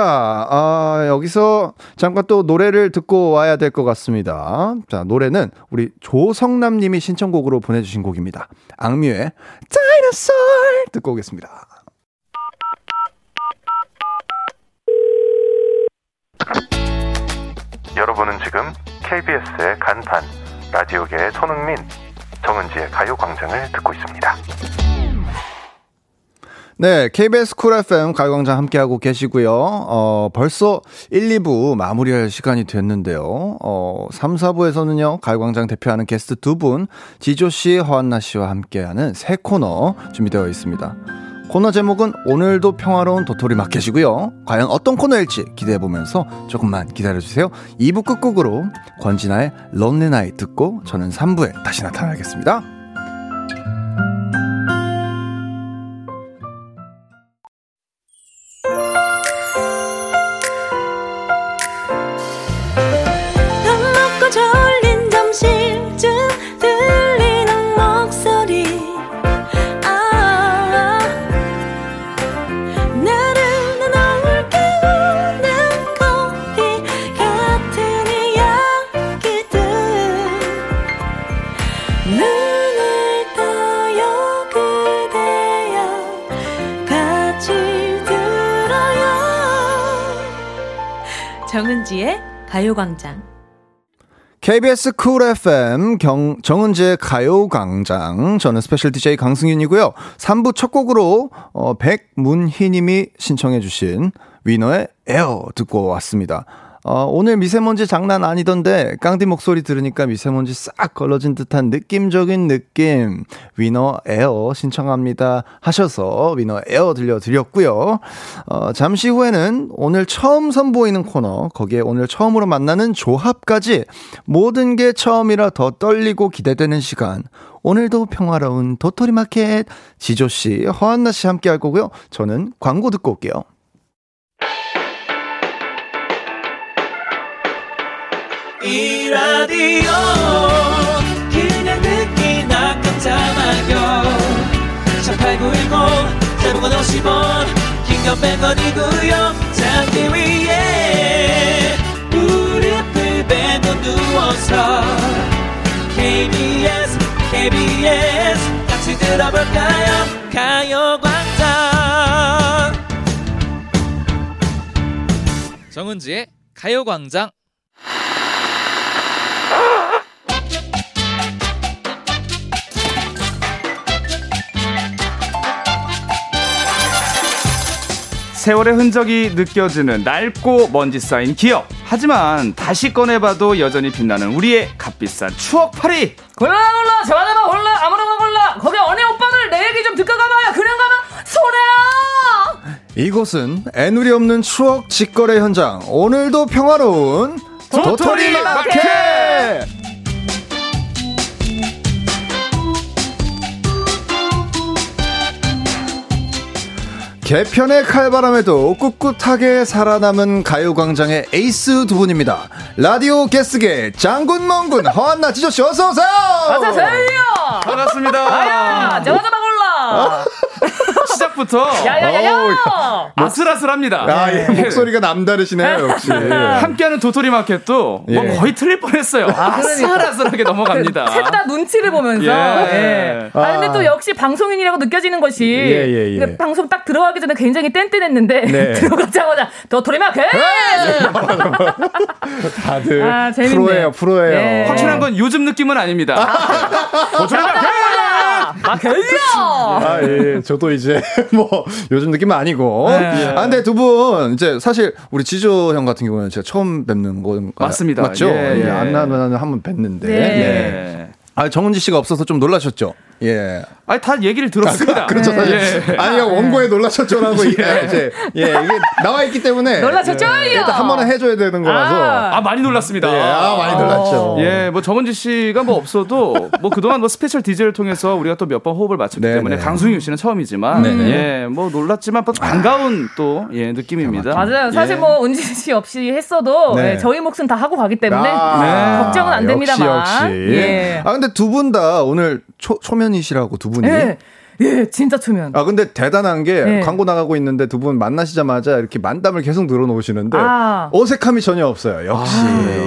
아, 여기서 잠깐 또 노래를 듣고 와야 될 것 같습니다. 자, 노래는 우리 조성남 님이 신청곡으로 보내주신 곡입니다. 악뮤의 다이너솔 듣고 오겠습니다. KBS의 간판 라디오계의 손흥민 정은지의 가요광장을 듣고 있습니다. 네, KBS 쿨 FM 가요광장 함께하고 계시고요. 어, 벌써 1, 2부 마무리할 시간이 됐는데요. 어, 3, 4부에서는요, 가요광장 대표하는 게스트 두 분, 지조 씨, 허한나 씨와 함께하는 새 코너 준비되어 있습니다. 코너 제목은 오늘도 평화로운 도토리 마켓이고요. 과연 어떤 코너일지 기대해 보면서 조금만 기다려 주세요. 2부 끝곡으로 권진아의 lonely night 듣고 저는 3부에 다시 나타나겠습니다. KBS 쿨 FM 경, 정은지의 가요광장. 저는 special DJ 강승윤이고요. 3부 첫 곡으로, 어, 백문희 님이 신청해주신 위너의 에어 듣고 왔습니다. 어, 오늘 미세먼지 장난 아니던데 깡디 목소리 들으니까 미세먼지 싹 걸러진 듯한 느낌적인 느낌 위너 에어 신청합니다 하셔서 위너 에어 들려드렸고요. 어, 잠시 후에는 오늘 처음 선보이는 코너 거기에 오늘 처음으로 만나는 조합까지 모든 게 처음이라 더 떨리고 기대되는 시간 오늘도 평화로운 도토리 마켓 지조 씨 허한나 씨 함께 할 거고요. 저는 광고 듣고 올게요. 이 라디오 그냥 듣기나 깜짝마요. 18910 대목원 50원 긴건 100원이고요. 잠기 위에 무릎을 베고 누워서 KBS KBS 같이 들어볼까요? 가요광장. 정은지의 가요광장 세월의 흔적이 느껴지는 낡고 먼지 쌓인 기억. 하지만 다시 꺼내봐도 여전히 빛나는 우리의 값비싼 추억팔이. 골라 골라 저하나만 골라 아무나 골라 거기 어느 오빠들 내 얘기 좀 듣고 가봐요. 그냥 가면 손해야. 이곳은 애누리 없는 추억 직거래 현장. 오늘도 평화로운 도토리 마켓. 개편의 칼바람에도 꿋꿋하게 살아남은 가요광장의 에이스 두 분입니다. 라디오 게스트계 장군 멍군 허한나 지조씨 어서 오세요! 어서 오세요! 반갑습니다. 아야, 저거저거 골라! 시작부터 야야야야! 아슬아슬합니다. 아, 예. 목소리가 남다르시네요, 역시. 함께하는 도토리 마켓도 뭐 예. 거의 틀릴 뻔했어요. 아, 그러니까. 아슬아슬하게 넘어갑니다. 셋 다 눈치를 보면서. 예. 예. 아, 근데 또 역시 방송인이라고 느껴지는 것이. 예, 예, 예. 그 방송 딱 들어 가기 전에 굉장히 뗀뗀했는데. 네. [LAUGHS] 들어가자마자 도토리 마켓! [LAUGHS] 다들 아, 재밌네. 프로예요, 프로예요. 예. 확실한 건 요즘 느낌은 아닙니다. 도토리 마켓! 마켓이야! 아, [LAUGHS] 예. 저도 이제 뭐 요즘 느낌은 아니고. 네. 아, 근데 두 분 이제 사실 우리 지조 형 같은 경우는 제가 처음 뵙는 건 맞습니다. 맞죠? 예, 예. 예. 안나 누나는 한번 뵀는데. 네. 예. 예. 아, 정은지 씨가 없어서 좀 놀라셨죠? 예. 아니 다 얘기를 들었습니다. 그렇죠. 사실. 예. 아니, 그냥 원고에 놀라셨죠라고 [LAUGHS] 이게 이제 예, 이게 나와 있기 때문에 놀라셨죠? 일단 한 번은 해줘야 되는 거라서. 아. 아 많이 놀랐습니다. 예, 아, 많이 놀랐죠. 예, 뭐 정은지 씨가 뭐 없어도 뭐 그동안 뭐 special DJ를 통해서 우리가 또 몇 번 호흡을 맞췄기 네, 때문에 네. 강승윤 씨는 처음이지만 네, 네. 예, 뭐 놀랐지만 또 반가운 또 예, 느낌입니다. 맞아요. 사실 예. 뭐 은지 씨 없이 했어도 네. 예, 저희 몫은 다 하고 가기 때문에 아, 네. 걱정은 안 됩니다만. 역시, 역시. 예. 아, 근데 두 분 다 오늘 초, 초면 이시라고 두 분이. 예. 예, 진짜 초면. 아 근데 대단한 게 네. 광고 나가고 있는데 두 분 만나시자마자 이렇게 만담을 계속 늘어놓으시는데 아. 어색함이 전혀 없어요. 역시.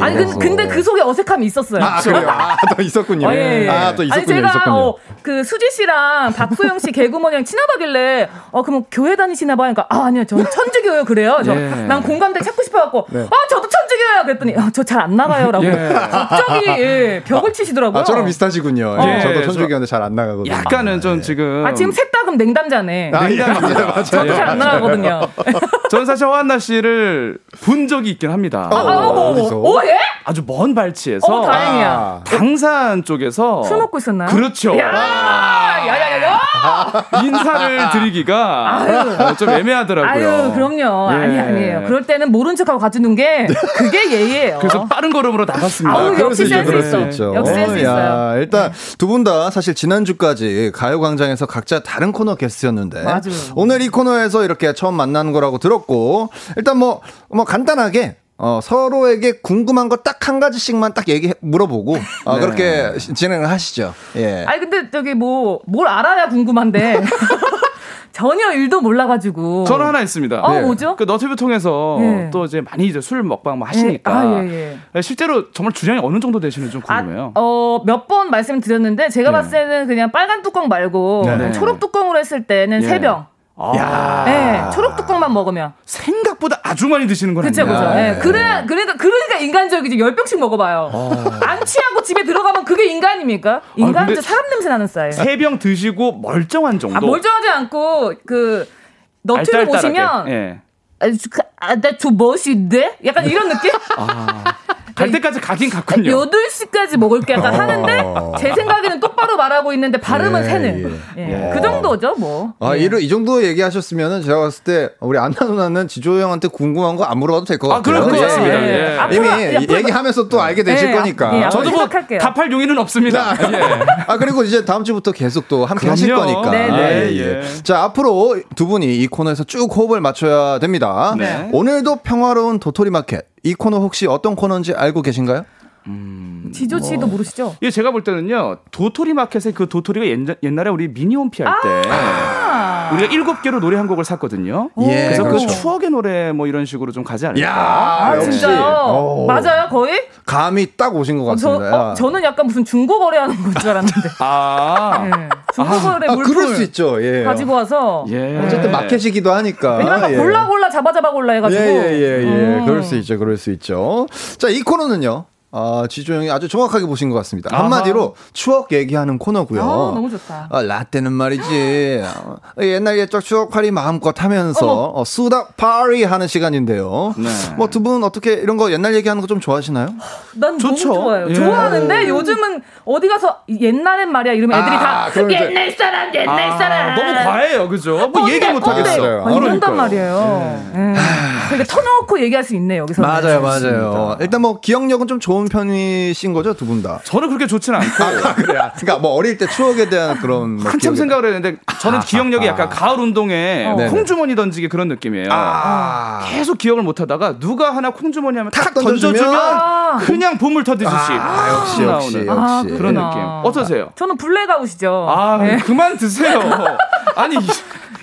아니 그, 근데 그 속에 어색함이 있었어요. 아 그래요. 아 또 있었군요. 아, 예, 예. 아 또 있었군요. 아니 제가 있었군요. 어, 그 수지 씨랑 박소영 씨 개구먼이랑 친하다길래 어 그럼 교회 다니시나 봐요. 그러니까 아 아니요 저는 천주교요 그래요. 저 예. 난 공감대 찾고 싶어 갖고 네. 아 저도 천주교요 그랬더니 아, 저잘 안 나가요라고 예. 갑자기 예, 벽을 치시더라고요. 아 저랑 비슷하시군요. 어. 예, 저도 예, 천주교인데 잘 안 나가거든요. 약간은 좀 예. 지금 아 지금 셋 다 그럼 냉담자네. 아, 예, 맞아요, 맞아요. 저도 잘 안 나가거든요. [LAUGHS] 저는 사실 허한나 씨를 본 적이 있긴 합니다. 어, 아, 어, 어, 어디서? 어, 예? 아주 먼 발치에서 어, 다행이야. 아, 당산 쪽에서 술 먹고 있었나요? 그렇죠. 야, 야야야야. 인사를 드리기가 어, 좀 애매하더라고요. 아유, 그럼요. 예. 아니, 아니에요. 그럴 때는 모른 척하고 가주는 게 그게 예의예요. 그래서 빠른 걸음으로 나갔습니다. 아우, 그럴 역시 센스 그럴 있어. 수 있죠. 역시 센스 야, 있어요. 일단 두 분 다 사실 지난주까지 가요광장에서 각자 다른 코너 게스트였는데 맞아요. 오늘 이 코너에서 이렇게 처음 만나는 거라고 들었고 일단 뭐, 뭐 간단하게 어, 서로에게 궁금한 거 딱 한 가지씩만 딱 얘기 물어보고 어, [LAUGHS] 그렇게 시- 진행을 하시죠. 예. 아니, 근데 저기 뭐, 뭘 알아야 궁금한데. [LAUGHS] 전혀 일도 몰라가지고. 저는 하나 있습니다. 어, 네. 뭐죠? 그 너튜브 통해서 예. 또 이제 많이 이제 술 먹방 뭐 하시니까 예. 아, 예, 예. 실제로 정말 주량이 어느 정도 되시는지 좀 궁금해요. 아, 어, 몇 번 말씀드렸는데, 제가 네. 봤을 때는 그냥 빨간 뚜껑 말고, 네. 초록 뚜껑으로 했을 때는 예. 세 병. 아, 네, 초록 뚜껑만 먹으면. 생각보다 아주 많이 드시는. 그쵸. 네. 예. 그래, 그러니까, 그러니까 인간적이지. 열 병씩 먹어봐요. 안 취하고 집에 들어가면 그게 인간입니까? 인간은 저 사람 냄새 나는 스타일. 세병 드시고 멀쩡한 정도. 아, 멀쩡하지 않고, 그, 너튜브. 보시면, 예. 아, 저- 아, 나저 멋인데? 약간 이런 느낌? 갈 때까지 가긴 갔군요. 8시까지 먹을 게 약간 어. 하는데, 제 생각에는 똑바로 말하고 있는데, 발음은 예, 새는. 예. 그 정도죠, 뭐. 아, 예. 이러, 이 정도 얘기하셨으면은 제가 봤을 때 우리 안나 누나는 지조 형한테 궁금한 거 안 물어봐도 될것 아, 같아요. 그럴 것 예, 같습니다. 예. 예. 이미 앞으로 얘기하면서 또 알게 되실 예, 거니까. 예, 저도 뭐. 답할 용의는 없습니다. 예. 아 그리고 이제 다음 주부터 계속 또 함께 하실 그럼요. 거니까. 네, 네. 아, 예, 예. 예. 자 앞으로 두 분이 이 코너에서 쭉 호흡을 맞춰야 됩니다. 네. 오늘도 평화로운 도토리 마켓. 이 코너 혹시 어떤 코너인지 알고 계신가요? 지조 씨도 모르시죠? 이게 제가 볼 때는요 도토리 마켓의 그 도토리가 옛, 옛날에 우리 미니홈피 할때 아. 우리가 일곱 개로 노래 한 곡을 샀거든요. 예, 그래서 그렇죠. 그 추억의 노래 뭐 이런 식으로 좀 가지 않을까. 아, 역시. 진짜요? 어. 맞아요, 거의? 감이 딱 오신 것 어, 저. 어, 저는 약간 무슨 중고 거래하는 건 줄 알았는데. 아, 예. [LAUGHS] 중고 거래 아, 물품 그럴 수 있죠. 예. 가지고 와서. 예. 어쨌든 마켓이기도 하니까. 왜냐면 예. 골라 골라 잡아 잡아 골라 해가지고. 예 예 예 예, 예. 음. 그럴 수 있죠. 그럴 수 있죠. 자, 이 코너는요. 아, 지조 형이 아주 정확하게 보신 것 같습니다. 아하. 한마디로 추억 얘기하는 코너고요. 아, 너무 좋다. 아, 라떼는 말이지. 어, 옛날 옛적 추억팔이 마음껏 하면서. 어, 수다 파리 하는 시간인데요. 네. 뭐두 분 어떻게 이런 거 옛날 얘기하는 거 좀 좋아하시나요? 난 좋죠. 너무 좋아요. 예. 좋아하는데 요즘은 어디 가서 옛날엔 말이야 이러면 애들이 아, 다 옛날 사람 옛날 아, 사람 너무 과해요, 그죠? 뭐 얘기 못 하겠어요. 아, 이런단. 말이에요. 예. 그러니까 터놓고 얘기할 수 있네 여기서. 맞아요, 맞아요. 일단 뭐 기억력은 좀 좋은 좋은 편이신 거죠, 두 분 다? 저는 그렇게 좋지는 않고. 아, 그래요? 그러니까 뭐 어릴 때 추억에 대한 그런 뭐 한참 생각을 했는데 저는 기억력이 약간 가을 운동회 어. 콩주머니 던지기 그런 느낌이에요. 아. 계속 기억을 못 하다가 누가 하나 콩주머니 하면 탁 던져주면 던져주면 아. 그냥 보물 터지듯이 아, 역시, 훅 역시, 나오는 역시. 아, 그런 그렇구나. 느낌. 어떠세요? 저는 블랙아웃이죠. 아 네. 그만 드세요. [LAUGHS] 아니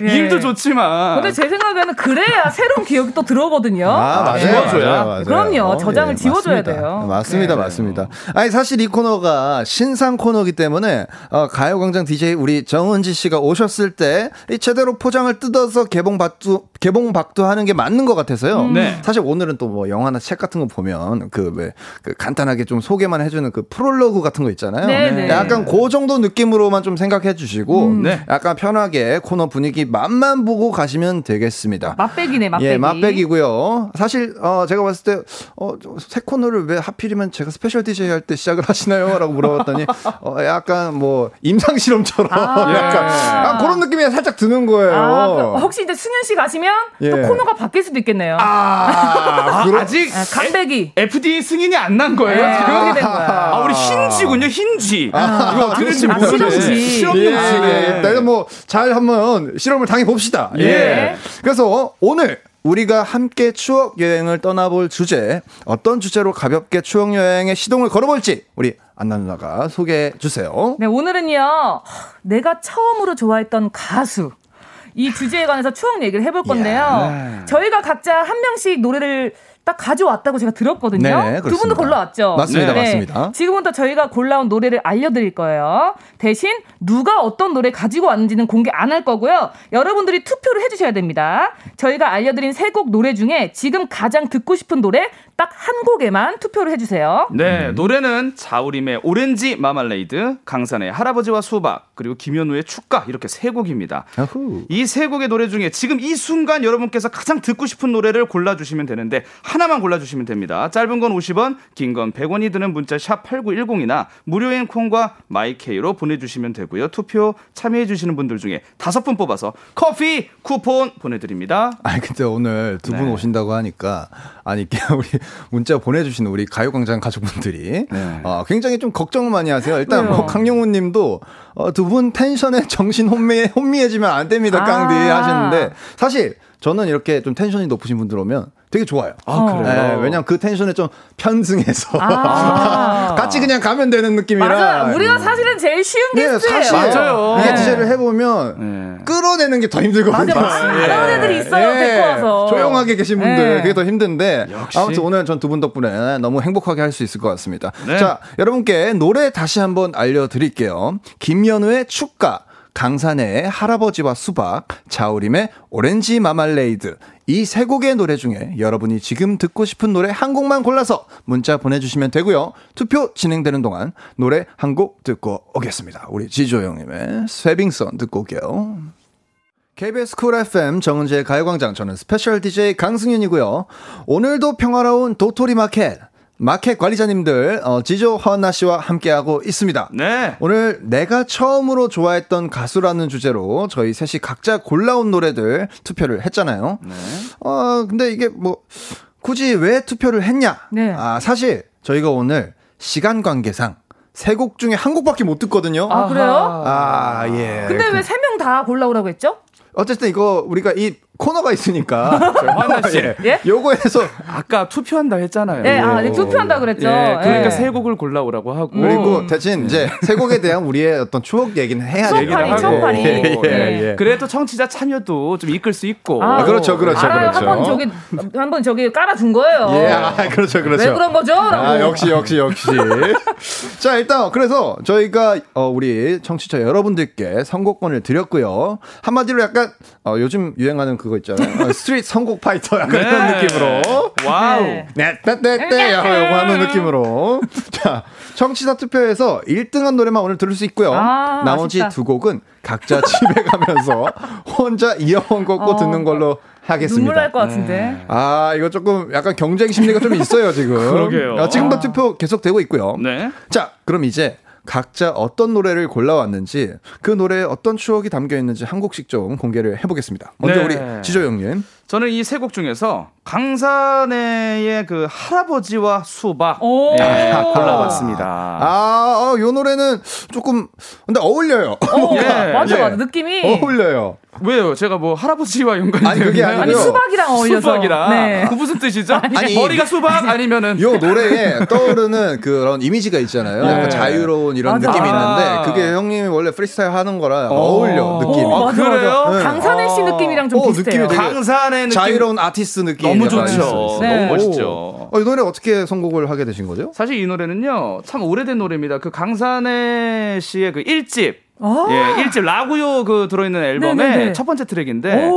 예. 일도 좋지만. 근데 제 생각에는 그래야 새로운 기억이 또 들어오거든요. 아, 맞아요. 지워줘야. 맞아요, 맞아요. 그럼요. 저장을 지워줘야 맞습니다. 돼요. 맞습니다. 네. 맞습니다. 아니, 사실 이 코너가 신상 코너기 때문에, 어, 가요광장 DJ 우리 정은지 씨가 오셨을 때, 이 제대로 포장을 뜯어서 개봉박두, 개봉박두 하는 게 맞는 것 같아서요. 네. 사실 오늘은 또 뭐 영화나 책 같은 거 보면, 그 왜, 그 간단하게 좀 소개만 해주는 그 프롤로그 같은 거 있잖아요. 네, 네. 약간 그 정도 느낌으로만 좀 생각해 주시고, 네. 약간 편하게 코너 분위기 맛만 보고 가시면 되겠습니다. 맛배기네, 맛배기. 예, 맛배기고요. 사실 어 제가 봤을 때 어 새 코너를 왜 하필이면 제가 스페셜 DJ 할 때 시작을 하시나요?라고 물어봤더니 어 약간 뭐 임상 실험처럼 아. [LAUGHS] 약간 아, 그런 느낌이 살짝 드는 거예요. 아, 그 혹시 이제 승현 씨 가시면 예. 또 코너가 바뀔 수도 있겠네요. 아, 그런- 아직 아, 간보기. FDA 승인이 안 난 거예요 네, 지금? 그렇게 된 거야. 아 우리 흰쥐군요 흰쥐. 이거 어떻게 될지 아, 모르겠네. 실험쥐. 예, 예. 일단 뭐잘 한번 실험 을 당해 봅시다. 예. 예. 그래서 오늘 우리가 함께 추억 여행을 떠나볼 주제 어떤 주제로 가볍게 추억 여행의 시동을 걸어볼지 우리 안나 누나가 소개해 주세요. 네, 오늘은요, 내가 처음으로 좋아했던 가수. 이 주제에 관해서 추억 얘기를 해볼 건데요. 저희가 각자 한 명씩 노래를 딱 가져왔다고 제가 들었거든요. 네, 두. 분도 골라왔죠? 맞습니다, 맞습니다. 지금부터 저희가 골라온 노래를 알려드릴 거예요. 대신 누가 어떤 노래 가지고 왔는지는 공개 안 할 거고요. 여러분들이 투표를 해주셔야 됩니다. 저희가 알려드린 세 곡 노래 중에 지금 가장 듣고 싶은 노래 딱 한 곡에만 투표를 해주세요. 네, 노래는 자우림의 오렌지 마말레이드, 강산에 할아버지와 수박, 그리고 김연우의 축가 이렇게 세 곡입니다. 이 세 곡의 노래 중에 지금 이 순간 여러분께서 가장 듣고 싶은 노래를 골라주시면 되는데 하나만 골라주시면 됩니다. 짧은 건 50원, 긴 건 100원이 드는 문자 샵 8910이나 무료인 콩과 마이케이로 보내주시면 되고요. 투표 참여해주시는 분들 중에 다섯 분 뽑아서 커피 쿠폰 보내드립니다. 아니 근데 오늘 두분 네. 오신다고 하니까 아니 [LAUGHS] 우리 문자 보내주신 우리 가요광장 가족분들이 네. 어, 굉장히 좀 걱정을 많이 하세요. 일단 왜요? 뭐 강용우님도 어, 두 분 텐션에 정신 혼미 혼미해지면 안 됩니다, 깡디 아. 하시는데 사실 저는 이렇게 좀 텐션이 높으신 분들 오면 되게 좋아요. 아, 그래요? 네, 왜냐면 그 텐션에 좀 편승해서 아. [LAUGHS] 같이 그냥 가면 되는 느낌이라. 맞아요. 우리가 사실은 제일 쉬운 네, 게스트예요. 사실 맞아요. 이게 네. 디제를 해보면 네. 끌어내는 게 더 힘들거든요. 맞아, 맞아. 그런 애들이 있어요, 데리고 와서. 조용하게 계신 분들 네. 그게 더 힘든데 역시. 아무튼 오늘 전 두 분 덕분에 너무 행복하게 할 수 있을 것 같습니다. 네. 자, 여러분께 노래 다시 한번 알려드릴게요. 김연우의 축가. 강산의 할아버지와 수박, 자우림의 오렌지 마말레이드. 이 세 곡의 노래 중에 여러분이 지금 듣고 싶은 노래 한 곡만 골라서 문자 보내주시면 되고요. 투표 진행되는 동안 노래 한 곡 듣고 오겠습니다. 우리 지조 형님의 쇠빙선 듣고 올게요. KBS 쿨 FM 정은지의 가요광장 저는 스페셜 DJ 강승윤이고요. 오늘도 평화로운 도토리 마켓 마켓 관리자님들 어, 지조 허안나 씨와 함께하고 있습니다. 네. 오늘 내가 처음으로 좋아했던 가수라는 주제로 저희 셋이 각자 골라온 노래들 투표를 했잖아요. 네. 어 근데 이게 뭐 굳이 왜 투표를 했냐? 네. 아 사실 저희가 오늘 시간 관계상 세 곡 중에 한 곡밖에 못 듣거든요. 아, 그래요? 아, 예. 근데 왜 세 명 다 골라오라고 했죠? 어쨌든 이거 우리가 이 코너가 있으니까 [LAUGHS] 화나 씨. 예. 예? 요거에서 아까 투표한다 했잖아요. 네, 아, 네, 투표한다 그랬죠. 예, 그러니까 예. 세 곡을 골라오라고 하고. 그리고 대신 이제 세 곡에 대한 우리의 어떤 추억 얘기는 해야 추억 되기도 파리, 하고. 추억 파리. 예, 예, 네. 예. 그래도 청취자 참여도 좀 이끌 수 있고. 아, 그렇죠, 그렇죠, 알아요. 그렇죠. 한번 저기 한번 저기 깔아준 거예요. 예, 아, 그렇죠, 그렇죠. 왜 그런 거죠? 라고. 아, 역시, 역시, 역시. [LAUGHS] 자, 일단, 그래서 저희가, 어, 우리 청취자 여러분들께 선곡권을 드렸고요. 한마디로 약간, 어, 요즘 유행하는 그거 있잖아요. 어, 스트릿 선곡 파이터 약간 네. 이런 [LAUGHS] 느낌으로. 와우. 네. 네, 네, 네, 네. 요거 하는 느낌으로. 자, 청취자 투표에서 1등한 노래만 오늘 들을 수 있고요. 아, 나머지 아쉽다. 두 곡은 각자 [LAUGHS] 집에 가면서 혼자 이어폰 꽂고 어, 듣는 걸로 하겠습니다. 눈물 날 것 같은데. 아, 이거 조금 약간 경쟁 심리가 좀 있어요, 지금. [LAUGHS] 그러게요. 아, 지금도 투표 계속되고 있고요. 네. 자, 그럼 이제 각자 어떤 노래를 골라왔는지 그 노래에 어떤 추억이 담겨 있는지 한 곡씩 좀 공개를 해보겠습니다. 먼저 네. 우리 지조 형님. 저는 이 세 곡 중에서 강산의 그 할아버지와 수박 예, 골라봤습니다. 아, 어, 요 노래는 조금 근데 어울려요. 어, 예. 맞아, 맞아. 느낌이 어울려요. 왜요? 제가 뭐 할아버지와 연관이 아니 그게 아니고요. 아니 수박이랑 어울려서. 수박이랑. 네. 그 무슨 뜻이죠? 아니, 머리가 수박 아니면은 요 노래에 떠오르는 그런 이미지가 있잖아요. 약간 네. 자유로운 이런 맞아. 느낌이 있는데 아. 그게 형님이 원래 프리스타일 하는 거라 어. 어울려 느낌이. 어, 맞아, 그래요? 네. 강산의 씨 느낌이랑 좀 어, 비슷해요. 강산의 느낌. 자유로운 아티스트 느낌. 너무 좋죠. 네. 너무 멋있죠. 어, 이 노래 어떻게 선곡을 하게 되신 거죠? 사실 이 노래는요 참 오래된 노래입니다. 그 강산의 씨의 그 1집 아~ 예, 일집 라구요 그 들어있는 앨범의 네네네. 첫 번째 트랙인데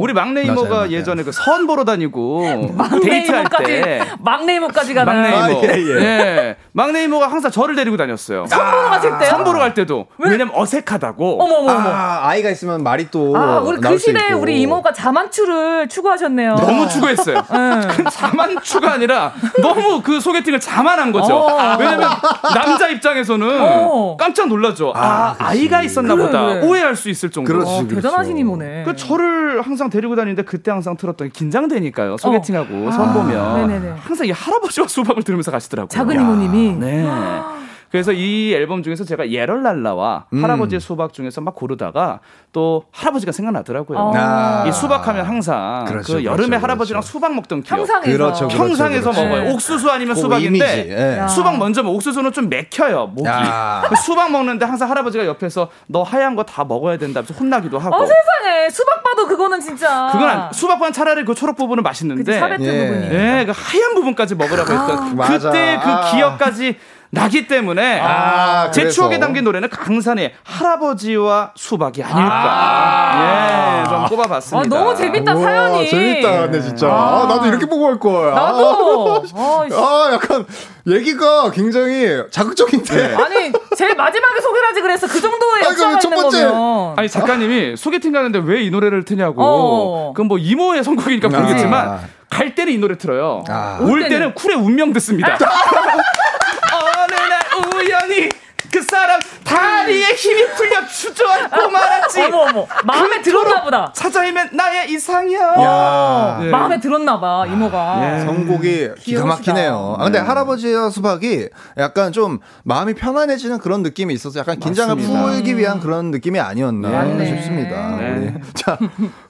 우리 막내 이모가 맞아요, 맞아요. 예전에 그 선 보러 다니고 [LAUGHS] 데이트할 때 막내 이모까지 가나 막내 이모 아, 예, 예. 예, 막내 이모가 항상 저를 데리고 다녔어요. 선 보러 가실 때요? 선 보러 갈 때도 왜? 왜냐면 어색하다고. 어머 어머 아, 아이가 있으면 말이 또 아, 우리 그 시대에 우리 이모가 자만추를 추구하셨네요. 너무 추구했어요. 그 자만추가 아니라 너무 그 소개팅을 자만한 거죠. 어. 왜냐면 남자 입장에서는 어. 깜짝 놀라죠. 아, 아 아이 가 있었나 그래, 보다 그래. 오해할 수 있을 정도로. 그렇지, 어, 대단하신 이모네. 그 저를 항상 데리고 다니는데 그때 항상 틀었던 긴장되니까요. 소개팅하고 어. 선 보면 아, 항상 이 할아버지와 [LAUGHS] 수박을 들으면서 가시더라고요. 작은 이모님이. 네. 그래서 이 앨범 중에서 제가 예럴랄라와 음. 할아버지의 수박 중에서 막 고르다가 또 할아버지가 생각나더라고요. 아. 이 수박하면 항상 그렇죠, 그 여름에 그렇죠, 할아버지랑 그렇죠. 수박 먹던 기억. 평상에서, 그렇죠, 그렇죠 평상에서 그렇죠. 먹어요. 옥수수 아니면 그 수박인데 예. 수박 먼저 먹. 옥수수는 좀 맥혀요 목이. 그 수박 먹는데 항상 할아버지가 옆에서 너 하얀 거 다 먹어야 된다면서 혼나기도 하고. 어 세상에 수박 봐도 그거는 진짜. 그건 안, 수박보다 차라리 그 초록 부분은 맛있는데. 그치, 예. 부분이. 예, 그 하얀 부분까지 먹으라고 했던 아. 그때 그 아. 기억까지. 나기 때문에 아, 제 그래서. 추억에 담긴 노래는 강산의 할아버지와 수박이 아닐까. 아~ 예, 좀 꼽아봤습니다. 아, 너무 재밌다 우와, 사연이. 재밌다, 근데 진짜. 아, 아 나도 이렇게 보고 할 거야. 나도. 아, 약간 얘기가 굉장히 자극적인데. 네. 아니, 제일 마지막에 소개를 하지 그래서 그 정도의 역사가 첫 번째. 거면. 아니 작가님이 소개팅 가는데 왜 이 노래를 트냐고. 어. 그건 뭐 이모의 선곡이니까 모르겠지만 갈 때는 이 노래 틀어요. 올 때는, 때는 쿨의 운명 듣습니다. [LAUGHS] 우연히 그 사람 다리에 힘이 풀려 주저앉고 말았지. 어머 어머. 마음에 들었나 보다. 찾아이면 나의 이상형. 야. 네. 마음에 들었나 봐 이모가. 예. 선곡이 기가 막히네요. 아, 근데 네. 할아버지와 수박이 약간 좀 마음이 편안해지는 그런 느낌이 있어서 약간 긴장을 맞습니다. 풀기 위한 그런 느낌이 아니었나 네. 싶습니다. 네. 우리. [LAUGHS] 자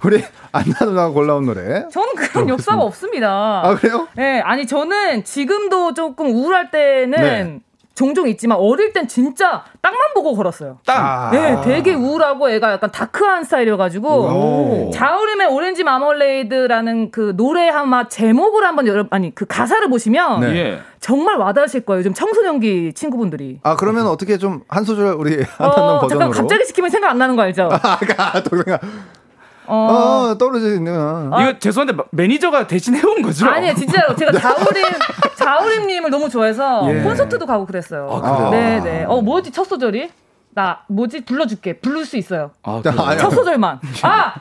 우리 안나 누나가 골라온 노래. 저는 그런 역사가 없습니다. 아 그래요? 네, 아니 저는 지금도 조금 우울할 때는. 네. 종종 있지만 어릴 땐 진짜 땅만 보고 걸었어요. 땅. 아. 네, 되게 우울하고 애가 약간 다크한 스타일이어가지고 자우림의 오렌지 마멀레이드라는 그 노래 아마 제목을 한번 여러분 아니 그 가사를 보시면 네. 예. 정말 와닿으실 거예요. 좀 청소년기 친구분들이. 아 그러면 어떻게 좀 한 소절 우리 [LAUGHS] 한번 어, 버전으로. 잠깐 갑자기 시키면 생각 안 나는 거 알죠? [LAUGHS] 아, 또 생각. 어, 어 떨어지는. 어. 이거 죄송한데 매니저가 대신 해온 거죠? 아니요, 진짜로 [LAUGHS] 제가 자우림 자우림님을 너무 좋아해서 예. 콘서트도 가고 그랬어요. 아, 네, 네. 어 뭐지 첫 소절이? 나 뭐지 불러줄게. 부를 수 있어요. 아, 첫 소절만. 아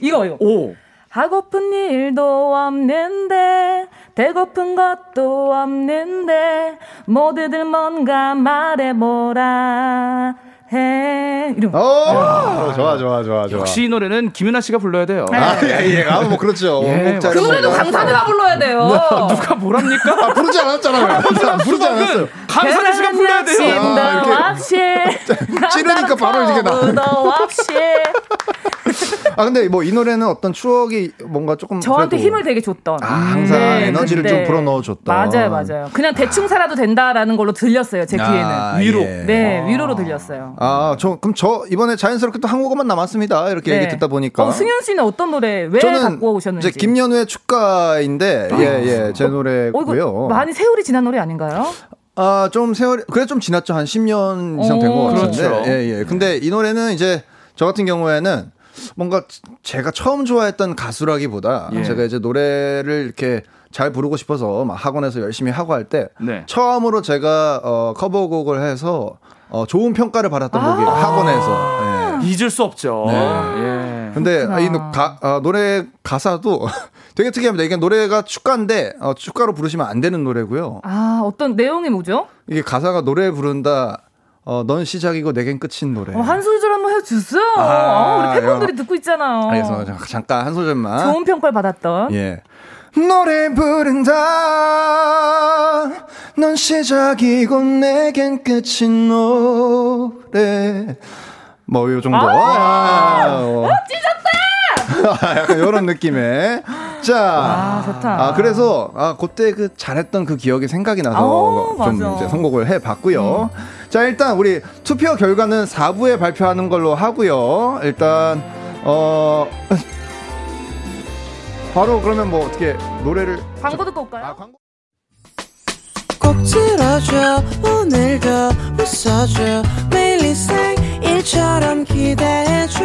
이거 이거. 오. 하고픈 일도 없는데 배고픈 것도 없는데 모두들 뭔가 말해보라 해. 이름. 오, 아, 좋아, 좋아, 좋아, 좋아. 역시 이 노래는 김윤아 씨가 불러야 돼요. 네. 아, 예, 예. 아, 뭐 그렇죠. 예. 그 노래도 강산이가 불러야 돼요. 네. [LAUGHS] 누가 뭐랍니까? 아, 부르지 않았잖아요. 부르지 않았어요. 강산이 씨가 불러야 돼요. 아, [LAUGHS] 찌르니까 바로 이렇게 나. [LAUGHS] 아 근데 뭐 이 노래는 어떤 추억이 뭔가 조금 저한테 힘을 되게 줬던. 아, 항상 네, 에너지를 좀 불어 넣어 줬던. 맞아요 맞아요. 그냥 대충 살아도 된다라는 걸로 들렸어요 제 귀에는. 아, 위로. 예. 네 위로로 들렸어요. 아저 그럼 저 이번에 자연스럽게 또 한 곡만 남았습니다. 이렇게 네. 얘기 듣다 보니까. 어, 승현 씨는 어떤 노래 왜 갖고 오셨는지. 이제 김연우의 축가인데 예예 제 어, 노래고요. 어, 많이 세월이 지난 노래 아닌가요? 아, 좀 세월이, 그래 좀 지났죠. 한 10년 이상 된 것 같은데. 그렇죠. 예, 예. 근데 이 노래는 이제 저 같은 경우에는 뭔가 제가 처음 좋아했던 가수라기보다 예. 제가 이제 노래를 이렇게 잘 부르고 싶어서 막 학원에서 열심히 하고 할때 네. 처음으로 제가 어 커버곡을 해서 어 좋은 평가를 받았던 아~ 곡이 학원에서 예. 잊을 수 없죠. 네. 예. 근데 이 가, 어, 노래 가사도 되게 특이합니다. 이게 노래가 축가인데 어, 축가로 부르시면 안 되는 노래고요. 아 어떤 내용이 뭐죠? 이게 가사가 노래 부른다. 어, 넌 시작이고 내겐 끝인 노래. 어, 한 소절 한번 해주세요. 아, 어, 우리 팬분들이 듣고 있잖아요. 알겠습니다. 잠깐 한 소절만. 좋은 평가를 받았던. 예. 노래 부른다 넌 시작이고 내겐 끝인 노래 뭐 요 정도 아, 어, 찢었다 [LAUGHS] 약간 이런 느낌의 자, 아, 좋다. 아, 그래서, 아, 그때 그 잘했던 그 기억이 생각이 나서 오, 좀 맞아. 이제 선곡을 해 봤고요. 자, 일단 우리 투표 결과는 4부에 발표하는 걸로 하고요. 일단, 어, [LAUGHS] 바로 그러면 뭐 어떻게 노래를. 광고 듣고 올까요? 아, 광고. 꼭 들어줘 오늘도 웃어줘 매일 일상일처럼 기대해줘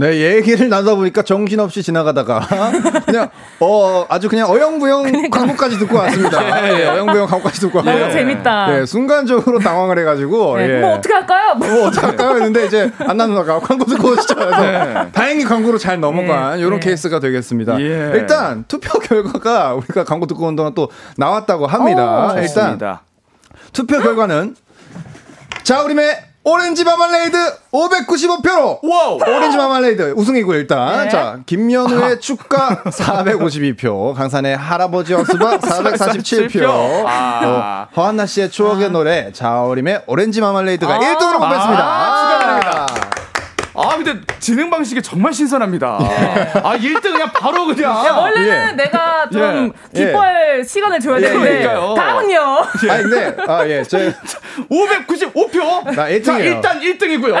네, 얘기를 나누다 보니까 정신없이 지나가다가 그냥 어 아주 그냥 어영부영 광고까지 듣고 왔습니다. [LAUGHS] 예, 어영부영 광고까지 듣고 너무 왔고요. 재밌다. 예, 순간적으로 당황을 해가지고 네, 예. 뭐 어떻게 할까요? 뭐 어떡할까요? 했는데 이제 안나 누나가 광고 듣고 오시죠. 그래서 다행히 광고로 잘 넘어간 네, 이런 네. 케이스가 되겠습니다. 예. 일단 투표 결과가 우리가 광고 듣고 온 동안 또 나왔다고 합니다. 오, 일단 좋습니다. 투표 결과는 자우림의 오렌지 마말레이드 595표로 와우. 오렌지 마말레이드 우승이고 일단 네. 자 김연우의 [LAUGHS] 축가 452표 강산에 할아버지와 수박 447표 [LAUGHS] 아. 어, 허안나 씨의 추억의 노래 자우림의 오렌지 마말레이드가 아. 1등으로 뽑혔습니다 아, 축하드립니다. 아, 근데 진행 방식이 정말 신선합니다. 아, 1등 그냥 바로 그냥. 야, 원래는 예. 내가 좀 예. 기뻐할 시간을 줘야 예, 되는데 그러니까요. 다음은요. 아니 근데 아예 제 595표. 나 1등이에요. 자, 일단 1등이고요.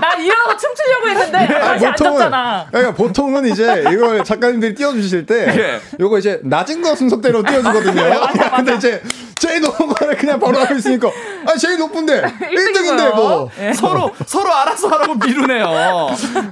나 일어나서 춤추려고 했는데 다시 앉았잖아. 그러니까 보통은 이제 이걸 작가님들이 띄워주실 때 예. 요거 이제 낮은 거 순서대로 띄워주거든요. 근데 이제 제일 높은 거를 그냥 바로 하고 있으니까 아 제일 높은데 [LAUGHS] 1등인데 뭐. 서로 서로 알아서 하라고 미루네요.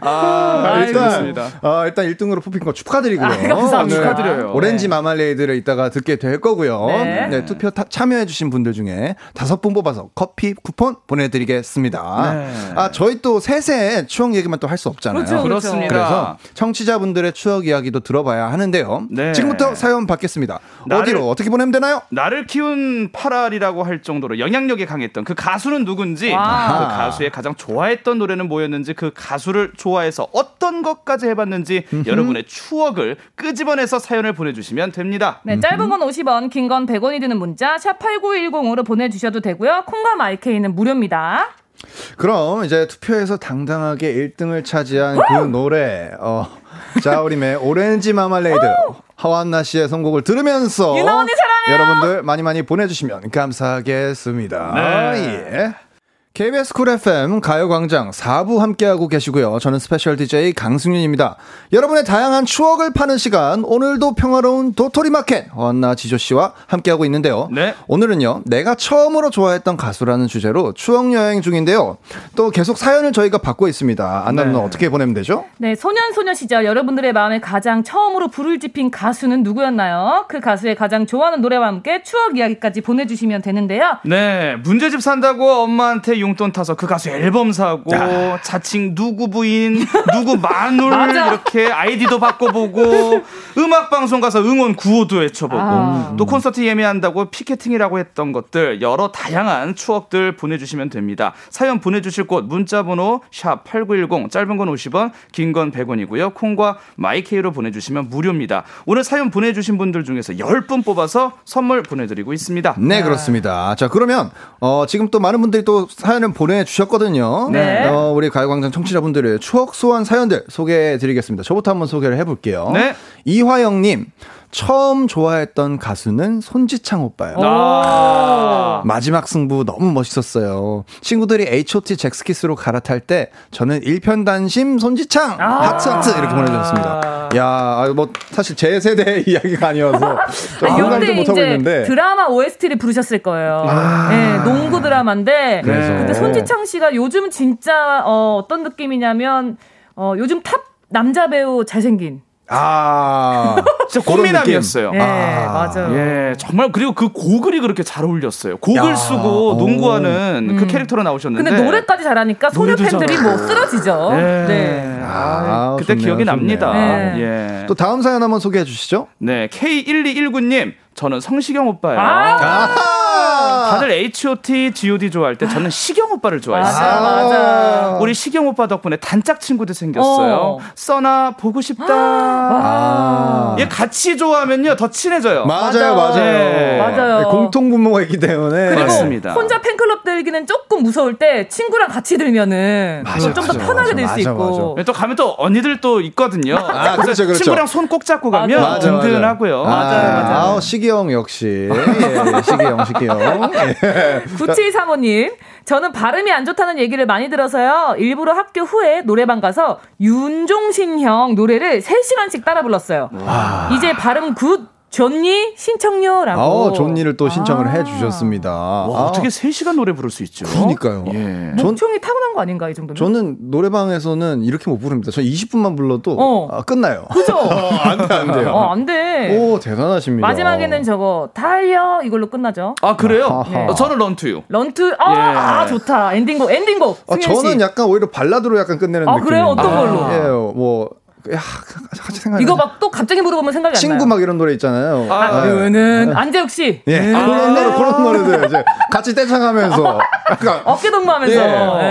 아, 아, 일단. 아, 일단 1등으로 뽑힌 거 축하드리고요. 아, 감사합니다. 오늘 축하드려요. 오렌지 마말레이드를 이따가 듣게 될 거고요. 네. 네, 투표 타- 참여해주신 분들 중에 다섯 분 뽑아서 커피 쿠폰 보내드리겠습니다. 네. 아 저희 또 세세 추억 얘기만 또 할 수 없잖아요. 그렇죠. 그렇습니다. 그래서 청취자분들의 추억 이야기도 들어봐야 하는데요. 네. 지금부터 사연 받겠습니다. 나를- 어디로 어떻게 보내면 되나요? 나를 키운 8알이라고 할 정도로 영향력이 강했던 그 가수는 누군지, 와. 그 가수의 가장 좋아했던 노래 는 뭐였는지, 그 가수를 좋아해서 어떤 것까지 해봤는지 여러분의 추억을 끄집어내서 사연을 보내주시면 됩니다. 네, 짧은 건 50원, 긴 건 100원이 드는 문자 샵 8910으로 보내주셔도 되고요. 콩과 마이케이는 무료입니다. 그럼 이제 투표에서 당당하게 1등을 차지한 그 노래 어 자우림의 오렌지 마말레이드 허안나 씨의 선곡을 들으면서. 여러분들 많이 많이 보내주시면 감사하겠습니다. 네. 예. KBS 쿨 FM 가요광장 4부 함께하고 계시고요. 저는 스페셜 DJ 강승윤입니다. 여러분의 다양한 추억을 파는 시간, 오늘도 평화로운 도토리 마켓, 허한나 지조 씨와 함께하고 있는데요. 네. 오늘은요, 내가 처음으로 좋아했던 가수라는 주제로 추억 여행 중인데요. 또 계속 사연을 저희가 받고 있습니다. 안나 누나 네. 어떻게 보내면 되죠? 네, 소년 소녀 시절 여러분들의 마음에 가장 처음으로 불을 지핀 가수는 누구였나요? 그 가수의 가장 좋아하는 노래와 함께 추억 이야기까지 보내주시면 되는데요. 네, 문제집 산다고 엄마한테 용돈 타서 그 가수 앨범 사고 자칭 누구 부인, [LAUGHS] 누구 마눌. 이렇게 아이디도 바꿔보고 음악 방송 가서 응원 구호도 외쳐보고 아. 또 콘서트 예매한다고 피켓팅이라고 했던 것들 여러 다양한 추억들 보내주시면 됩니다. 사연 보내주실 곳 문자번호 샵 #8910 짧은 건 50원, 긴 건 100원이고요. 콩과 마이케이로 보내주시면 무료입니다. 오늘 사연 보내주신 분들 중에서 10분 뽑아서 선물 보내드리고 있습니다. 네, 그렇습니다. 자, 그러면, 어, 지금 또 많은 분들이 또 사연을 보내주셨거든요. 네. 어, 우리 가요광장 청취자분들의 추억 소환 사연들 소개해 드리겠습니다. 저부터 한번 소개를 해볼게요. 네. 이화영님, 처음 좋아했던 가수는 손지창 오빠예요. 아. 마지막 승부 너무 멋있었어요. 친구들이 H.O.T. 잭스키스로 갈아탈 때 저는 일편단심 손지창 하트 하트 이렇게 보내주셨습니다. 야, 아, 뭐 사실 제 세대의 [LAUGHS] 이야기가 아니어서 좀 공감 좀 이때 못하고 이제 있는데 드라마 OST를 부르셨을 거예요. 아. 네, 농구 드라마인데. 그래서. 근데 손지창 씨가 요즘 진짜 어, 어떤 느낌이냐면 어, 요즘 탑 남자 배우 잘생긴. 아, [LAUGHS] 진짜 꽃미남이었어요. 네, 아. 맞아요. 예, 정말 그리고 그 고글이 그렇게 잘 어울렸어요. 고글 야. 쓰고 농구하는 그 음. 그 캐릭터로 나오셨는데. 근데 노래까지 잘하니까 소녀 팬들이 뭐 쓰러지죠. 예. 네. 아, 아 그때 좋네요, 기억이 좋네요. 납니다. 네. 예. 또 다음 사연 한번 소개해 주시죠. 네, K1219님. 저는 성시경 오빠예요. 아~ 다들 H.O.T. G.O.D 좋아할 때 저는 시경 오빠를 좋아했어요. 맞아, 맞아. 우리 시경 오빠 덕분에 단짝 친구도 생겼어요. 어. 써나 보고 싶다. 아~ 얘 같이 좋아하면요 더 친해져요. 맞아요, 맞아요. 네. 맞아요. 네, 공통 분모가 있기 때문에. 그리고 맞습니다. 혼자 팬클럽 들기는 조금 무서울 때 친구랑 같이 들면은 좀 더 편하게 될수 있고. 또 가면 또 언니들 또 있거든요. 아, 그렇죠, 그렇죠. 친구랑 손 꼭 잡고 가면 맞아, 든든하고요. 맞아요, 맞아요. 아, 시기영 역시. 예, 시기영, 시기 영. 예. 9735님. 저는 발음이 안 좋다는 얘기를 많이 들어서요. 일부러 학교 후에 노래방 가서 윤종신 형 노래를 3시간씩 따라 불렀어요. 와. 이제 발음 good 좋니 신청요라고. 어, 좋니를 또 신청을 아. 해 주셨습니다. 와, 아. 어떻게 3시간 노래 부를 수 있죠? 그러니까요. 예. 목청이 타고난 거 아닌가 이 정도면? 저는 노래방에서는 이렇게 못 부릅니다. 저 20분만 불러도 어. 아, 끝나요. 그죠? 어, [LAUGHS] 안 돼, 안 돼요. 어, 안 돼. 오, 대단하십니다. 마지막에는 저거 달려 이걸로 끝나죠. 아 그래요? 네. 어, 저는 런투유. 런투. 아, 예. 아, 좋다. 엔딩곡, 엔딩곡. 아, 저는 약간 오히려 발라드로 약간 끝내는 아, 느낌. 그래요? 어떤 걸로? 예, 뭐 야, 같이 생각. 이거 막 또 갑자기 물어보면 생각이 안 나요. 친구 막 이런 노래 있잖아요. 아, 그거는 아, 안재욱 씨. 예, 네. 그런 노래 그런 노래들 이제 같이 떼창하면서 약간 어깨 동무하면서. 예.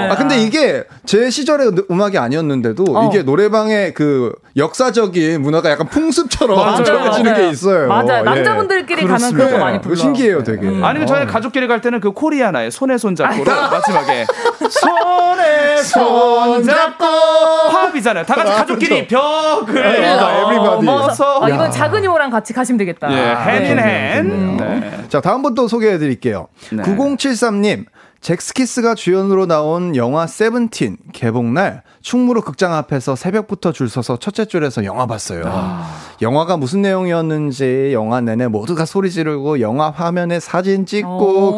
예. 아 근데 이게 제 시절의 음악이 아니었는데도 어. 이게 노래방의 그 역사적인 문화가 약간 풍습처럼 전해지는 게 있어요. 맞아요. 예. 남자분들끼리 가면 그런 거 많이 불러. 신기해요, 되게. 음. 아니면 저희 어. 가족끼리 갈 때는 그 코리아나의 손에 손 잡고로 마지막에 [LAUGHS] 손에 손 잡고 화합이잖아요. 다 같이 가족끼리 벽 벽을 everybody. 어, 이건 작은 이모랑 같이 가시면 되겠다. 예, 헨인헨. 네. 네. 자, 다음 분 또 소개해 드릴게요. 네. 9073님. 젝스키스가 주연으로 나온 영화 세븐틴 개봉날 충무로 극장 앞에서 새벽부터 줄 서서 첫째 줄에서 영화 봤어요. 아. 영화가 무슨 내용이었는지 영화 내내 모두가 소리 지르고 영화 화면에 사진 찍고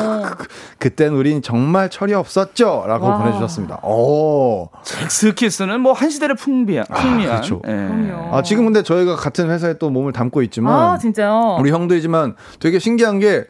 그땐 우린 정말 철이 없었죠. 라고 와. 보내주셨습니다. 오. 잭스키스는 뭐 한 시대를 풍비한, 풍미한. 아, 그렇죠. 예. 아, 지금 근데 저희가 같은 회사에 또 몸을 담고 있지만. 아, 진짜요? 우리 형들이지만 되게 신기한 게,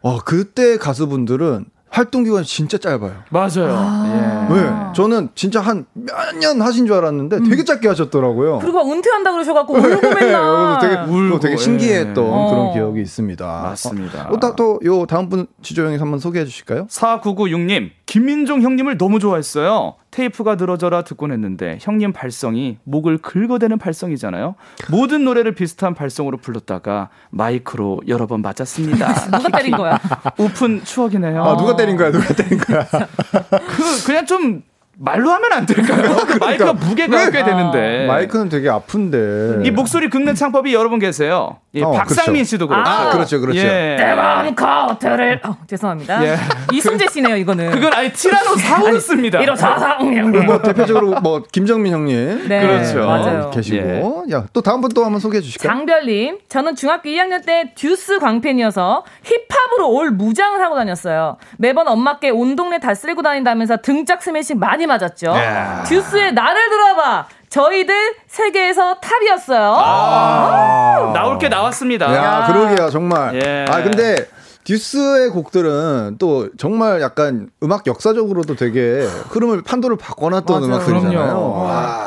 어, 그때 가수분들은 활동 기간이 진짜 짧아요. 맞아요. 아~ 예. 네, 저는 진짜 한 몇 년 하신 줄 알았는데 음. 되게 짧게 하셨더라고요. 그리고 은퇴한다 그러셔갖고 울고 맨날. 되게 울고 되게 신기했던 예. 그런 기억이 있습니다. 맞습니다. 어, 또요 다음 분 지조 형이 한번 소개해 주실까요? 4996님 김민종 형님을 너무 좋아했어요. 테이프가 늘어져라 듣곤 했는데 형님 발성이 목을 긁어대는 발성이잖아요. 모든 노래를 비슷한 발성으로 불렀다가 마이크로 여러 번 맞았습니다. [LAUGHS] 누가 때린 거야? 오픈 추억이네요. 아, 누가 때린 거야? 누가 때린 거야? 그 그냥 좀 말로 하면 안 될까요? 그러니까, 마이크가 무게가 꽤 되는데. 아, 마이크는 되게 아픈데. 이 목소리 긁는 창법이 여러분 계세요. 예, 어, 박상민 씨도 그렇고. 아, 그렇죠, 그렇죠. 예. 대왕 카우트를. 어, 죄송합니다. 예. 이순재 씨네요, 이거는. 그건 아니 티라노 사우루스입니다. 이런 사상. 뭐 대표적으로 뭐 김정민 형님. 네, 그렇죠. 맞아요. 계시고. 예. 야, 또 다음 분 또 한번 소개해 주실까요? 장별님, 저는 중학교 2학년 때 듀스 광팬이어서 힙합으로 all 무장을 하고 다녔어요. 매번 엄마께 온 동네 다 쓸고 다닌다면서 등짝 스매싱 많이 맞았죠. 예. 듀스의 나를 돌아봐. 저희들 세계에서 탑이었어요. 아~ 나올 게 나왔습니다. 야, 그러게요, 정말. 예. 아, 근데 듀스의 곡들은 또 정말 약간 음악 역사적으로도 되게 흐름을 판도를 바꿔놨던 음악들이잖아요.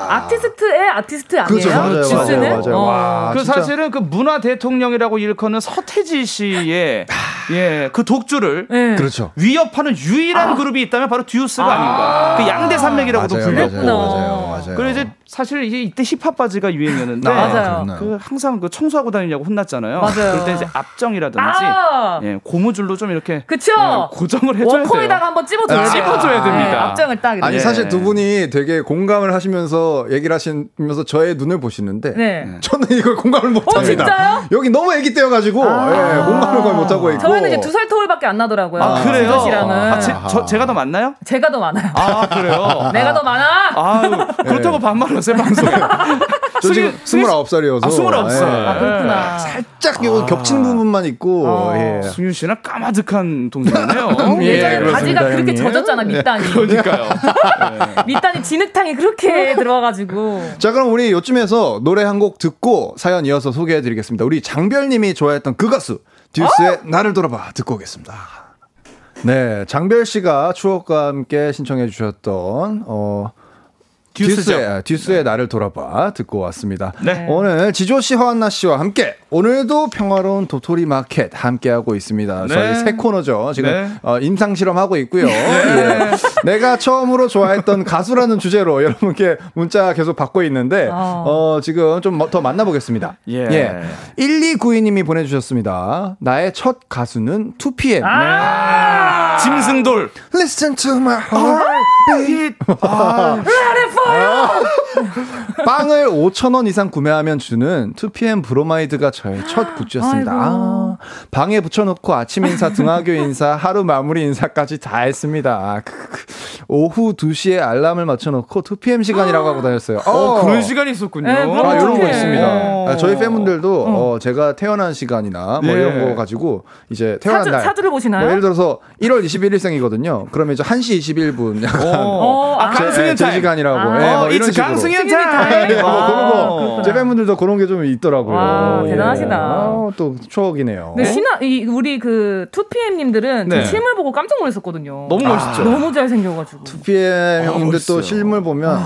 아티스트의 아티스트 아니에요? 그렇죠, 맞아요, 듀스는? 맞아요, 맞아요. 어. 와, 그 진짜. 사실은 그 문화 대통령이라고 일컫는 서태지 씨의 예, 그 독주를 네. 그렇죠. 위협하는 유일한 아. 그룹이 있다면 바로 듀스가 아. 닌가그 양대 산맥이라고도 불렸고. 맞아요, 맞아요. 그리고 이제 사실 이때 힙합 바지가 유행이었는데 [LAUGHS] 맞아요. 그 항상 그 청소하고 다니냐고 혼났잖아요. 맞아요. 그럴 때 이제 앞정이라든지 아. 예, 고무줄로 좀 이렇게 그쵸? 예, 고정을 해줘야 돼요. 원포에다가 한번 찝어줘야 아. 찝어줘야 됩니다. 네, 앞정을 딱. 아니 사실 두 분이 되게 공감을 하시면서 얘기를 하시면서 저의 눈을 보시는데 네. 저는 이걸 공감을 못합니다. 어, 진짜요? 여기 너무 애기 때여가지고 아. 예, 공감을 거의 못하고 있고. 저희는 이제 두 살 터울밖에 안 나더라고요. 아, 그래요? 아, 제, 저, 제가 더 많나요? 제가 더 많아요. 아 그래요? [LAUGHS] 내가 더 많아? 아유, 그렇다고 반말하세요 방송에. [LAUGHS] 저 지금 29살이어서. 아, 29살. 예. 아, 그렇구나. 살짝 요 겹치는 부분만 있고. 어. 예. 승윤 씨는 까마득한 동생이네요. [LAUGHS] 예전에 그렇습니다, 바지가 그렇게 형님. 젖었잖아 밑단이. 그러니까요. [LAUGHS] 밑단이 진흙탕이 그렇게 들어가가지고. 자, 그럼 우리 요쯤에서 노래 한 곡 듣고 사연 이어서 소개해 드리겠습니다. 우리 장별 님이 좋아했던 그 가수, 듀스의 나를 돌아봐 듣고 오겠습니다. 네, 장별 씨가 추억과 함께 신청해 주셨던, 어, 듀스죠. 듀스의, 듀스의 나를 돌아봐 듣고 왔습니다. 네. 오늘 지조 씨, 허한나 씨와 함께 오늘도 평화로운 도토리 마켓 함께 하고 있습니다. 네. 저희 새 코너죠. 지금 네. 어, 임상 실험 하고 있고요. 예. 내가 처음으로 좋아했던 가수라는 주제로 [LAUGHS] 여러분께 문자 계속 받고 있는데 어. 어, 지금 좀 더 만나보겠습니다. 예. 1292님이 보내주셨습니다. 나의 첫 가수는 2PM. 아. 짐승돌. Listen to my heartbeat. 아. 빵을 5,000원 이상 구매하면 주는 2PM 브로마이드가 저의 첫 굿즈였습니다. 아, 방에 붙여놓고 아침 인사, 등하교 인사, 하루 마무리 인사까지 다 했습니다. 아. 오후 2시에 알람을 맞춰놓고 2PM 시간이라고 하고 다녔어요. 어, 그런 시간이 있었군요. 네, 아, 이런 거. 있습니다. 어. 아, 저희 팬분들도 어, 제가 태어난 시간이나 뭐 예. 이런 거 가지고 이제 태어난 사주, 날. 사주를 보시나요? 뭐 예를 들어서 1월 21일생이거든요. 그러면 이제 1시 21분 약간 어. 아, 제, 강승윤 제 타임. 시간이라고. 아. 예, 뭐 어, 이런 식으로. 강승윤 타임. 예, 뭐 그런 거. 제 팬분들도 그런 게 좀 있더라고요. 와, 대단하시다. 아, 또 추억이네요. 근데 신화 이 우리 그 2PM님들은 네. 저 실물 보고 깜짝 놀랐었거든요. 너무 멋있죠. 너무 잘 생겨가지고. 2PM 형님들 또 멋있어요. 실물 보면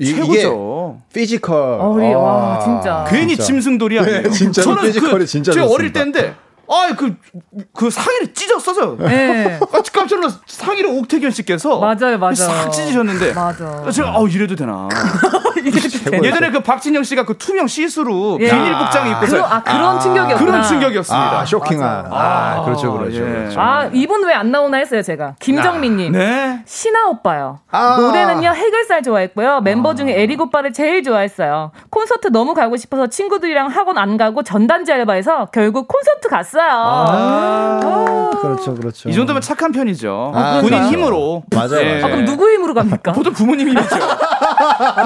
이, 이게 최고죠. physical. 어, 우리, 와, 아, 진짜. 괜히 진짜. 짐승돌이 아니에요. 네, 진짜로 저는 physical이 그, 진짜 좋습니다. 어릴 때인데 아, 그, 그 상의를 찢었어요. 네. [LAUGHS] 깜짝 깜짝 놀라서 상의를 옥택연 씨께서 맞아요, 맞아요. 싹 찢으셨는데 맞아. 제가 어 이래도 되나? [LAUGHS] 예전에 그 박진영 씨가 그 투명 시스루 예. 비닐 복장 입고서 그런, 아, 그런 충격이었구나. 그런 충격이었습니다. 아, 쇼킹한. 아, 그렇죠, 그렇죠. 예. 그렇죠. 아, 이분 왜 안 나오나 했어요, 제가. 김정민님. 네. 신화 오빠요. 아. 노래는요, 해결살 좋아했고요. 멤버 중에 에릭 오빠를 제일 좋아했어요. 콘서트 너무 가고 싶어서 친구들이랑 학원 안 가고 전단지 알바해서 결국 콘서트 갔어요. 아, 그렇죠, 그렇죠. 이 정도면 착한 편이죠. 아, 본인 그렇죠. 힘으로. 맞아요, 예. 아, 그럼 누구 힘으로 갑니까? 보통 부모님 힘이죠.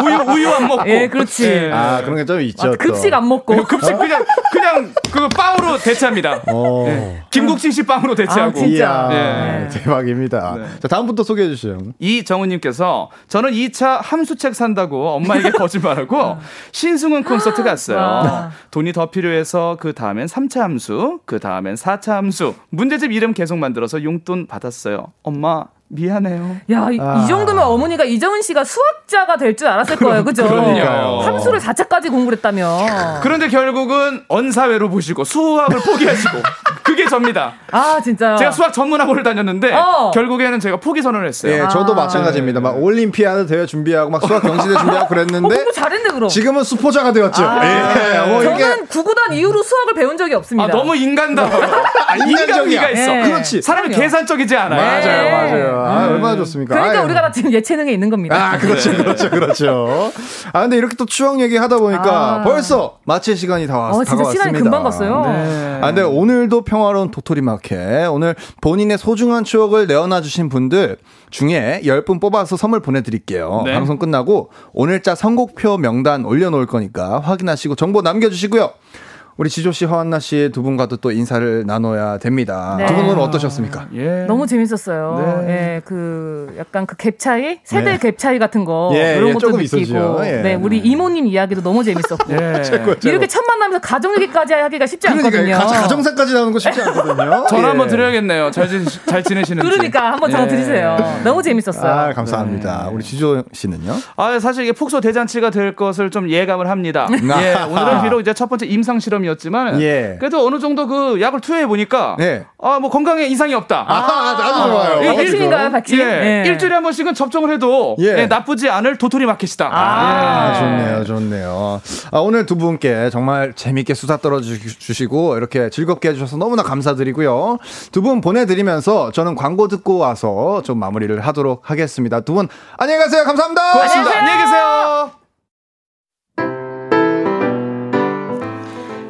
우유 우유 안 먹고. 예, 그렇지. 예. 아, 그런 게 좀 있죠. 아, 급식 안 먹고. 급식 그냥 그냥 그 빵으로 대체합니다. 어. 예. 김국진 씨 빵으로 대체하고. 아, 진짜. 이야, 네. 대박입니다. 네. 자, 다음부터 소개해 주시죠. 이정우님께서 저는 2차 함수책 산다고 엄마에게 [LAUGHS] 거짓말하고 신승훈 콘서트 갔어요. 와. 돈이 더 필요해서 그 다음엔 3차 함수, 그 다음엔 4차 함수, 문제집 이름 계속 만들어서 용돈 받았어요. 엄마 미안해요. 야, 이, 아. 이 정도면 어머니가 이정은 씨가 수학자가 될 줄 알았을 거예요. 그죠? 그러니까요. 함수를 4차까지 공부를 했다며. 그런데 결국은 언사회로 보시고 수학을 포기하시고 [LAUGHS] 접니다. [LAUGHS] 아, 진짜. 제가 수학 전문학원을 다녔는데 어. 결국에는 제가 포기 선언을 했어요. 예, 저도 아. 마찬가지입니다. 막 올림피아드 대회 준비하고 막 수학 경시대 준비하고 어, 그랬는데 공부 잘했네, 그럼. 지금은 수포자가 되었죠. 아. 예, 뭐 이게 저는 구구단 이후로 수학을 배운 적이 없습니다. 아, 너무 인간다워요. 인간적이야. 인간미가 있어. 예. 그렇지. 사람이 그럼요. 계산적이지 않아요. 맞아요, 네. 맞아요. 아, 얼마나 좋습니까? 그러니까. 우리가 다 지금 예체능에 있는 겁니다. 아, 그렇죠, 그렇죠, 그렇죠. 아, 근데 이렇게 또 추억 얘기 하다 보니까 아. 벌써 마칠 시간이 다 왔, 어, 진짜 다가왔습니다. 시간이 금방 갔어요. 네. 아, 근데 오늘도 평화로 운 도토리 마켓. 오늘 본인의 소중한 추억을 내어놔 주신 분들 중에 10분 뽑아서 선물 보내드릴게요. 네. 방송 끝나고 오늘자 선곡표 명단 올려놓을 거니까 확인하시고 정보 남겨주시고요. 우리 지조 씨, 허한나 씨 두 분과도 또 인사를 나눠야 됩니다. 네. 두 분은 어떠셨습니까? 예. 너무 재밌었어요. 네. 예, 그 약간 그 갭 차이, 세대 네. 갭 차이 같은 거 예, 이런 예, 것도 조금 느끼고. 예. 네, 우리 이모님 이야기도 너무 재밌었고. 예. [LAUGHS] 이렇게 첫 만나면서 가정 얘기까지 하기가 쉽지 그러니까 않거든요. 가, 가정사까지 나오는 거 쉽지 않거든요. [LAUGHS] 전화 예. 한번 드려야겠네요. 잘, 지, 잘 지내시는지. 그러니까 한번 전화 예. 드리세요. 너무 재밌었어요. 아, 감사합니다. 우리 지조 씨는요? 아, 사실 이게 폭소 대잔치가 될 것을 좀 예감을 합니다. 예, 오늘은 [LAUGHS] 비록 이제 첫 번째 임상 실험이 었지만 예. 그래도 어느 정도 그 약을 투여해 보니까 네. 아, 뭐 건강에 이상이 없다. 아, 나도 좋아요. 예, 아, 백신인가요, 백신? 예, 예. 일주일에 한 번씩은 접종을 해도 예. 예, 나쁘지 않을 도토리 마켓이다. 아, 예. 좋네요, 좋네요. 아, 오늘 두 분께 정말 재밌게 수다 떨어주시고 이렇게 즐겁게 해주셔서 너무나 감사드리고요. 두 분 보내드리면서 저는 광고 듣고 와서 좀 마무리를 하도록 하겠습니다. 두 분 안녕히 가세요. 감사합니다. 고맙습니다. 안녕히 계세요.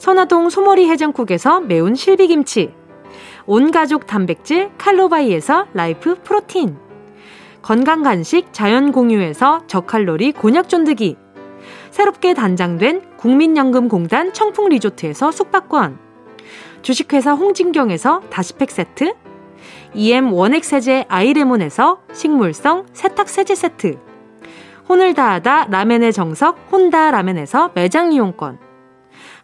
선화동 소머리 해장국에서 매운 실비김치. 온가족 단백질 칼로바이에서 라이프 프로틴. 건강 간식 자연 공유에서 저칼로리 곤약 쫀득이. 새롭게 단장된 국민연금공단 청풍 리조트에서 숙박권. 주식회사 홍진경에서 다시팩 세트. EM 원액 세제 아이레몬에서 식물성 세탁 세제 세트. 혼을 다하다 라멘의 정석 혼다 라멘에서 매장 이용권.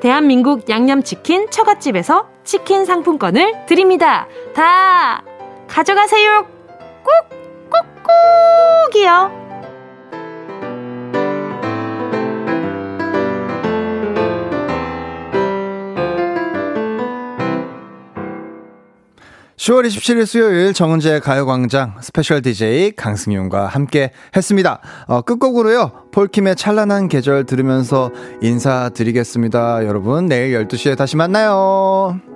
대한민국 양념치킨 처갓집에서 치킨 상품권을 드립니다. 다 가져가세요. 꼭, 꼭, 꼭이요. 10월 27일 수요일 정은지 가요광장 스페셜 DJ 강승윤과 함께 했습니다. 어, 끝곡으로요. 폴킴의 찬란한 계절 들으면서 인사드리겠습니다. 여러분, 내일 12시에 다시 만나요.